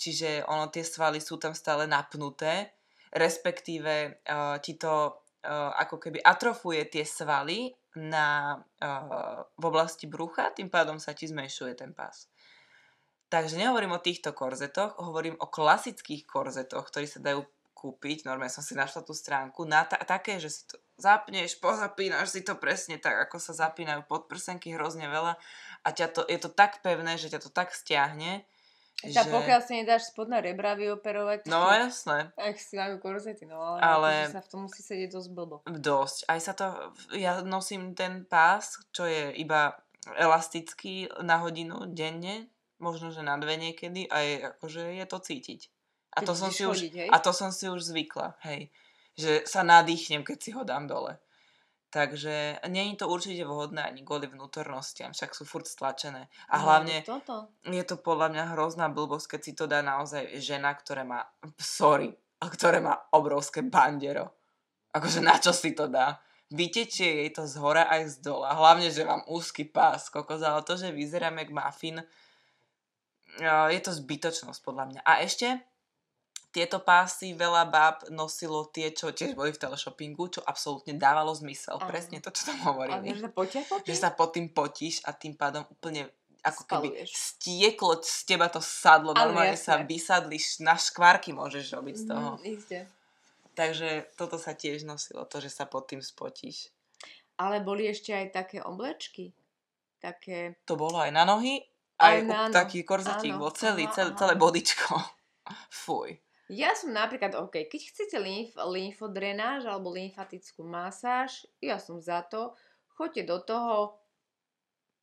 čiže ono tie svaly sú tam stále napnuté, respektíve uh, ti to uh, ako keby atrofuje tie svaly na, uh, v oblasti brucha, tým pádom sa ti zmenšuje ten pás. Takže nehovorím o týchto korzetoch, hovorím o klasických korzetoch, ktorí sa dajú kúpiť, normálne som si našla tú stránku, na ta- také, že si to zapneš, pozapínaš si to presne tak, ako sa zapínajú podprsenky hrozne veľa a ťa to, je to tak pevné, že ťa to tak stiahne, Tá pokiaľ si nedáš spodné rebra vyoperovať, No tak jasné, ak si majú korzety, no ale, Ale- akože sa v tom musí sedieť dosť blbo. dosť. Aj sa to, ja nosím ten pás, čo je iba elastický na hodinu denne, možno, že na dve niekedy a je, akože je to cítiť. A to, som si už, chodiť, hej? a to som si už zvykla, hej. Že sa nadýchnem, keď si ho dám dole. Takže nie je to určite vhodné ani kvôli vnútornostiam, však sú furt stlačené. A No, hlavne Toto. je to podľa mňa hrozná blbosť, keď si to dá naozaj žena, ktorá má, sorry, a ktoré má obrovské bandero. Akože na čo si to dá? Vytečie jej to z hora aj z dola. Hlavne, že mám úzky pás, kokos, ale to, že vyzerám jak muffin, eh, je to zbytočnosť podľa mňa. A ešte tieto pásy veľa báb nosilo tie, čo tiež boli v teleshoppingu, čo absolútne dávalo zmysel. Áno. Presne to, čo tam Ale hovorili že sa potia po že sa pod tým potíš a tým pádom úplne ako keby Spaluješ. stieklo z teba to sadlo, Áno, normálne sa jasné. vysadliš, na škvárky môžeš robiť z toho. Iste. Takže toto sa tiež nosilo, to, že sa pod tým spotíš. Ale boli ešte aj také oblečky. Také... To bolo aj na nohy, Aj aj, na no- taký korzetík bol celý, celé, celé bodičko. Fuj. Ja som napríklad, OK, keď chcete lymf, lymfodrenáž alebo lymfatickú masáž, ja som za to. Choďte do toho,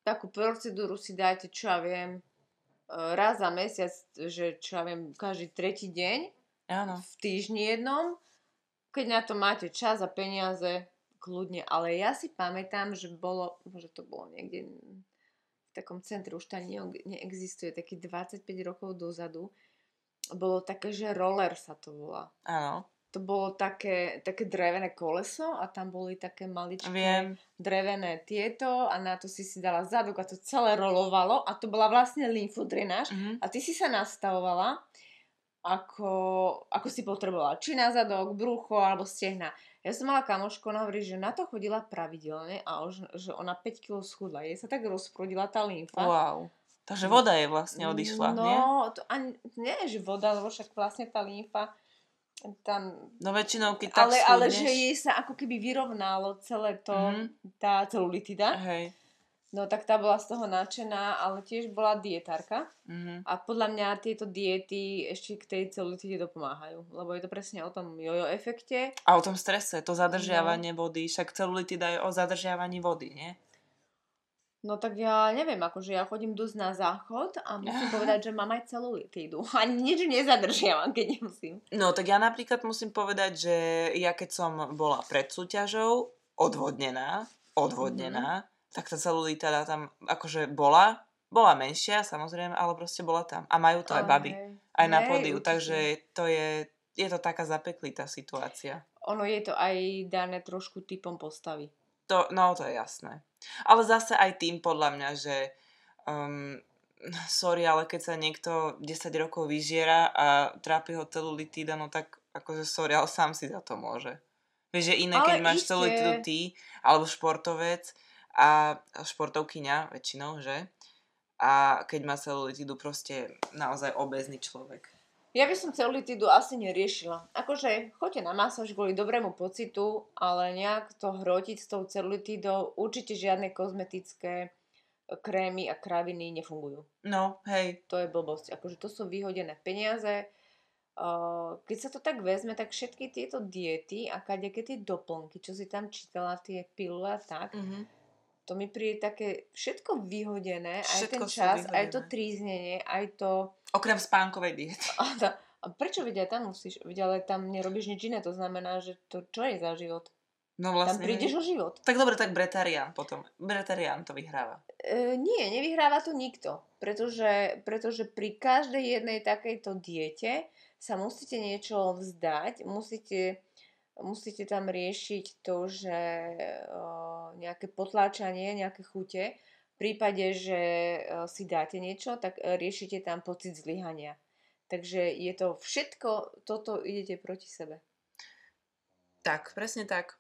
takú procedúru si dajte, čo ja viem, e, raz za mesiac, že čo ja viem, každý tretí deň, Áno. v týždni jednom, keď na to máte čas a peniaze, kľudne. Ale ja si pamätám, že bolo, že to bolo niekde v takom centre, už ne- neexistuje, taký 25 rokov dozadu, bolo také, že roller sa to volá. Áno, To bolo také, také drevené koleso a tam boli také maličké viem. drevené tieto a na to si si dala zadok a to celé rolovalo a to bola vlastne lymfodrenáž Mhm. a ty si sa nastavovala ako, ako si potrebovala. Či na zadok, brucho alebo stehna. Ja som mala kamošku, ona hovorí, že na to chodila pravidelne a už, že ona 5 kg schudla. Jej sa tak rozprudila tá lymfa. Wow. Takže voda je vlastne odišla, no, nie? to ani, nie, že voda, lebo však vlastne tá lymfa tam... No väčšinou, keď tak Ale, ale že jej sa ako keby vyrovnalo celé to, Mhm. tá celulitida. Hej. No tak tá bola z toho nadšená, ale tiež bola dietárka. Mhm. A podľa mňa tieto diety ešte k tej celulitide dopomáhajú. Lebo je to presne o tom jojo efekte. A o tom strese, to No. zadržiavanie vody, však celulitida je o zadržiavaní vody, nie? No tak ja neviem, akože ja chodím dosť na záchod a musím povedať, že mám aj celulitídu. Ani nič nezadržiavam, keď nemusím. No tak ja napríklad musím povedať, že ja keď som bola pred súťažou odvodnená, odvodnená, mm-hmm. tak tá celulita tam akože bola, bola menšia samozrejme, ale proste bola tam. A majú to aj baby, hej. aj na pódiu, takže to je, je to taká zapeklitá situácia. Ono je to aj dané trošku typom postavy. To, no to je jasné. Ale zase aj tým podľa mňa, že um, sorry, ale keď sa niekto 10 rokov vyžiera a trápi ho celulitída, no tak akože sorry, ale sám si za to môže. Vieš, že iné, Ale keď máš iste. celulitidu ty, alebo športovec a športovkyňa väčšinou, že? A keď má celulitidu proste naozaj obezný človek. Ja by som celulitidu asi neriešila. Akože choďte na masáž kvôli dobrému pocitu, ale nejak to hrotiť s tou celulitidou, určite žiadne kozmetické krémy a kraviny nefungujú. No, hej, To je blbosť. Akože to sú vyhodené peniaze. Keď sa to tak vezme, tak všetky tieto diety a kadejaké tie doplnky, čo si tam čítala, tie pilule a tak, mhm. to mi príde také všetko vyhodené, aj Všetko ten sú čas, aj to vyhodené. tríznenie, aj to... okrem spánkovej diety. A, prečo vidia, tam musíš, veď, ale tam nerobíš nič iné, to znamená, že to čo je za život? No Tam vlastne. prídeš o život. Tak dobre, tak bretarián potom. Bretarián to vyhráva. E, nie, nevyhráva to nikto, pretože, pretože pri každej jednej takejto diete sa musíte niečo vzdať, musíte, musíte tam riešiť to, že e, nejaké potláčanie, nejaké chute. Prípade, že e, si dáte niečo, tak e, riešite tam pocit zlyhania. Takže je to všetko, toto idete proti sebe. Tak, presne tak.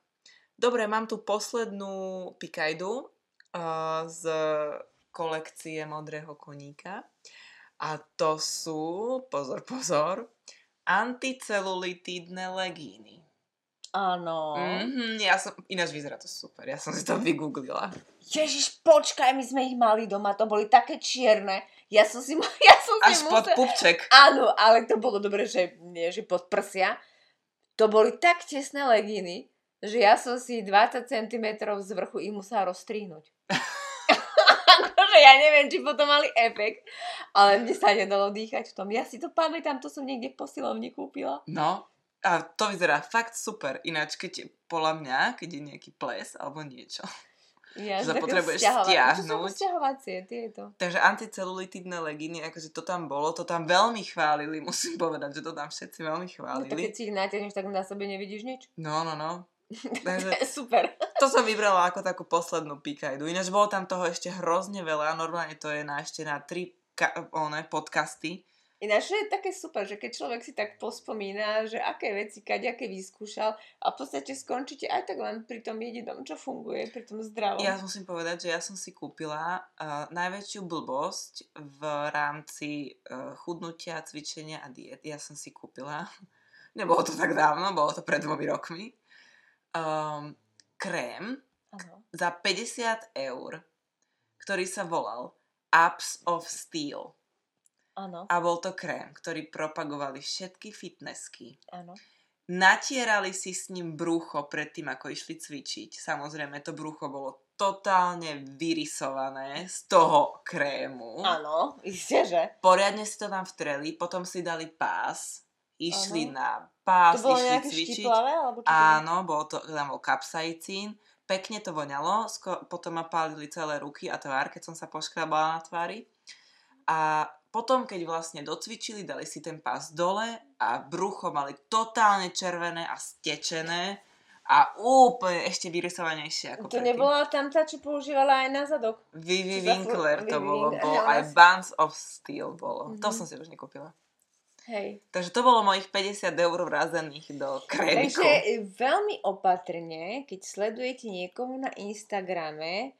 Dobre, mám tu poslednú pikajdu uh, z kolekcie Modrého koníka. A to sú, pozor, pozor, anticelulitidné legíny. Áno. Mm-hmm, ja som, ináč vyzerá to super, ja som si to vygooglila. Ježiš, počkaj, my sme ich mali doma, to boli také čierne. Ja som si, ja som si Až pod musela... pupček. Áno, ale to bolo dobre, že nie, že pod prsia. To boli tak tesné legíny, že ja som si 20 cm z vrchu ich musela rozstrihnúť. akože ja neviem, či potom mali efekt, ale mne sa nedalo dýchať v tom. Ja si to pamätám, to som niekde v posilovni kúpila. No, a to vyzerá fakt super. Ináč, keď podľa mňa, keď je nejaký ples alebo niečo. Ja, Že potrebuješ stiahnuť. vzťahovacie tieto? Takže anticelulitidné legíny, akože to tam bolo, to tam veľmi chválili, musím povedať, že to tam všetci veľmi No, chválili. keď si ich natiahneš, tak na sebe nevidíš nič. No, no, no. Takže je super. to som vybrala ako takú poslednú pikajdu. Ináč bolo tam toho ešte hrozne veľa, normálne to je na ešte na tri ka- one, podcasty. Ináč je také super, že keď človek si tak pospomína, že aké veci, kaďaké vyskúšal a v podstate skončíte aj tak len pri tom jedinom, čo funguje, pri tom zdravom. Ja musím povedať, že ja som si kúpila uh, najväčšiu blbosť v rámci uh, chudnutia, cvičenia a diet. Ja som si kúpila, nebolo to tak dávno, bolo to pred dvomi rokmi, um, krém Áno. za 50 eur, ktorý sa volal Apps of Steel. Áno, A bol to krém, ktorý propagovali všetky fitnessky. áno. Natierali si s ním brúcho predtým, ako išli cvičiť. Samozrejme, to brúcho bolo totálne vyrysované z toho krému. Áno, isté, že. Poriadne si to tam vtreli, potom si dali pás, išli Áno. na pás, To bolo išli cvičiť. štiplavé? Alebo čo? Áno, bolo to, tam bol kapsaicín, pekne to voňalo, sko- potom ma pálili celé ruky a tvár, keď som sa poškrabala na tvári. A potom, keď vlastne docvičili, dali si ten pás dole a brucho mali totálne červené a stečené a úplne ešte vyrysovanejšie ako To predtým. nebola tam tá, čo používala aj na zadok. Vivi Winkler to Vivi bolo, ona aj Buns of Steel bolo. To Mhm. som si už nekúpila. Hej. Takže to bolo mojich 50 eur vrazených do krémiku. Takže veľmi opatrne, keď sledujete niekoho na Instagrame,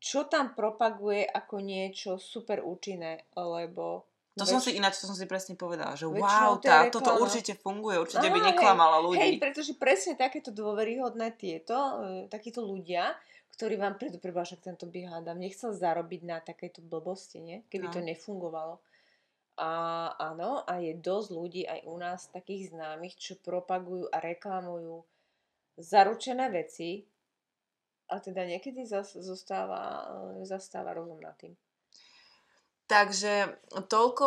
čo tam propaguje ako niečo super účinné, lebo... To som si ináč, to som si presne povedala, že wow, Väčšinou to tá, toto určite funguje, určite by Á, hej, neklamala ľudí. Hej, pretože presne takéto dôveryhodné tieto, e, takíto ľudia, ktorí vám preba, však tento by hádam, nechcel zarobiť na takejto blbosti, nie? Keby No. to nefungovalo. A áno, a je dosť ľudí aj u nás takých známych, čo propagujú a reklamujú zaručené veci a teda niekedy zas, zostáva, e, zastáva rozum nad tým. Takže toľko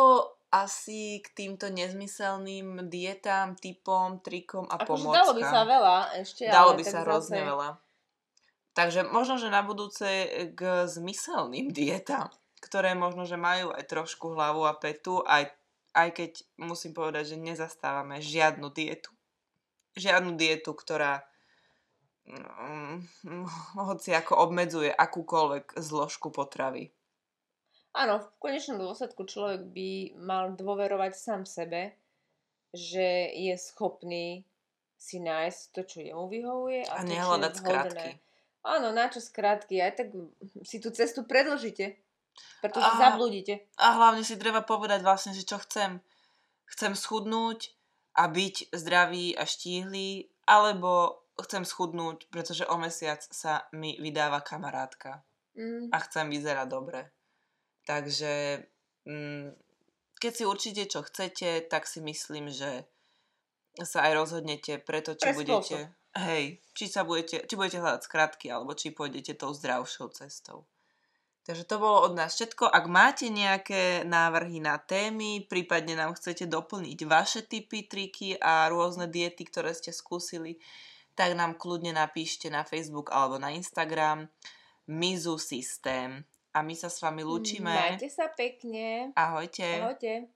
asi k týmto nezmyselným dietám, typom, trikom a Akože pomôckam. dalo by sa veľa ešte, Dalo ale by sa zase... hrozne veľa. Takže možno, že na budúce k zmyselným dietám, ktoré možno, že majú aj trošku hlavu a petu, aj, aj keď musím povedať, že nezastávame žiadnu dietu. Žiadnu dietu, ktorá hoci ako obmedzuje akúkoľvek zložku potravy. Áno, v konečnom dôsledku človek by mal dôverovať sám sebe, že je schopný si nájsť to, čo jemu vyhovuje. A, a nehľadať skratky. Áno, na čo skratky? Aj tak si tú cestu predlžite, pretože a, zabludíte. A hlavne si treba povedať vlastne, že čo chcem. Chcem schudnúť a byť zdravý a štíhly, alebo chcem schudnúť, pretože o mesiac sa mi vydáva kamarátka. Mm. A chcem vyzerať dobre. Takže mm, keď si určite, čo chcete, tak si myslím, že sa aj rozhodnete preto, či Pre budete... Spôsob. Hej, či, sa budete, či budete hľadať skratky, alebo či pôjdete tou zdravšou cestou. Takže to bolo od nás všetko. Ak máte nejaké návrhy na témy, prípadne nám chcete doplniť vaše typy, triky a rôzne diety, ktoré ste skúsili, tak nám kľudne napíšte na Facebook alebo na Instagram Mizu Systém. A my sa s vami lúčime. Majte sa pekne. Ahojte. Ahojte.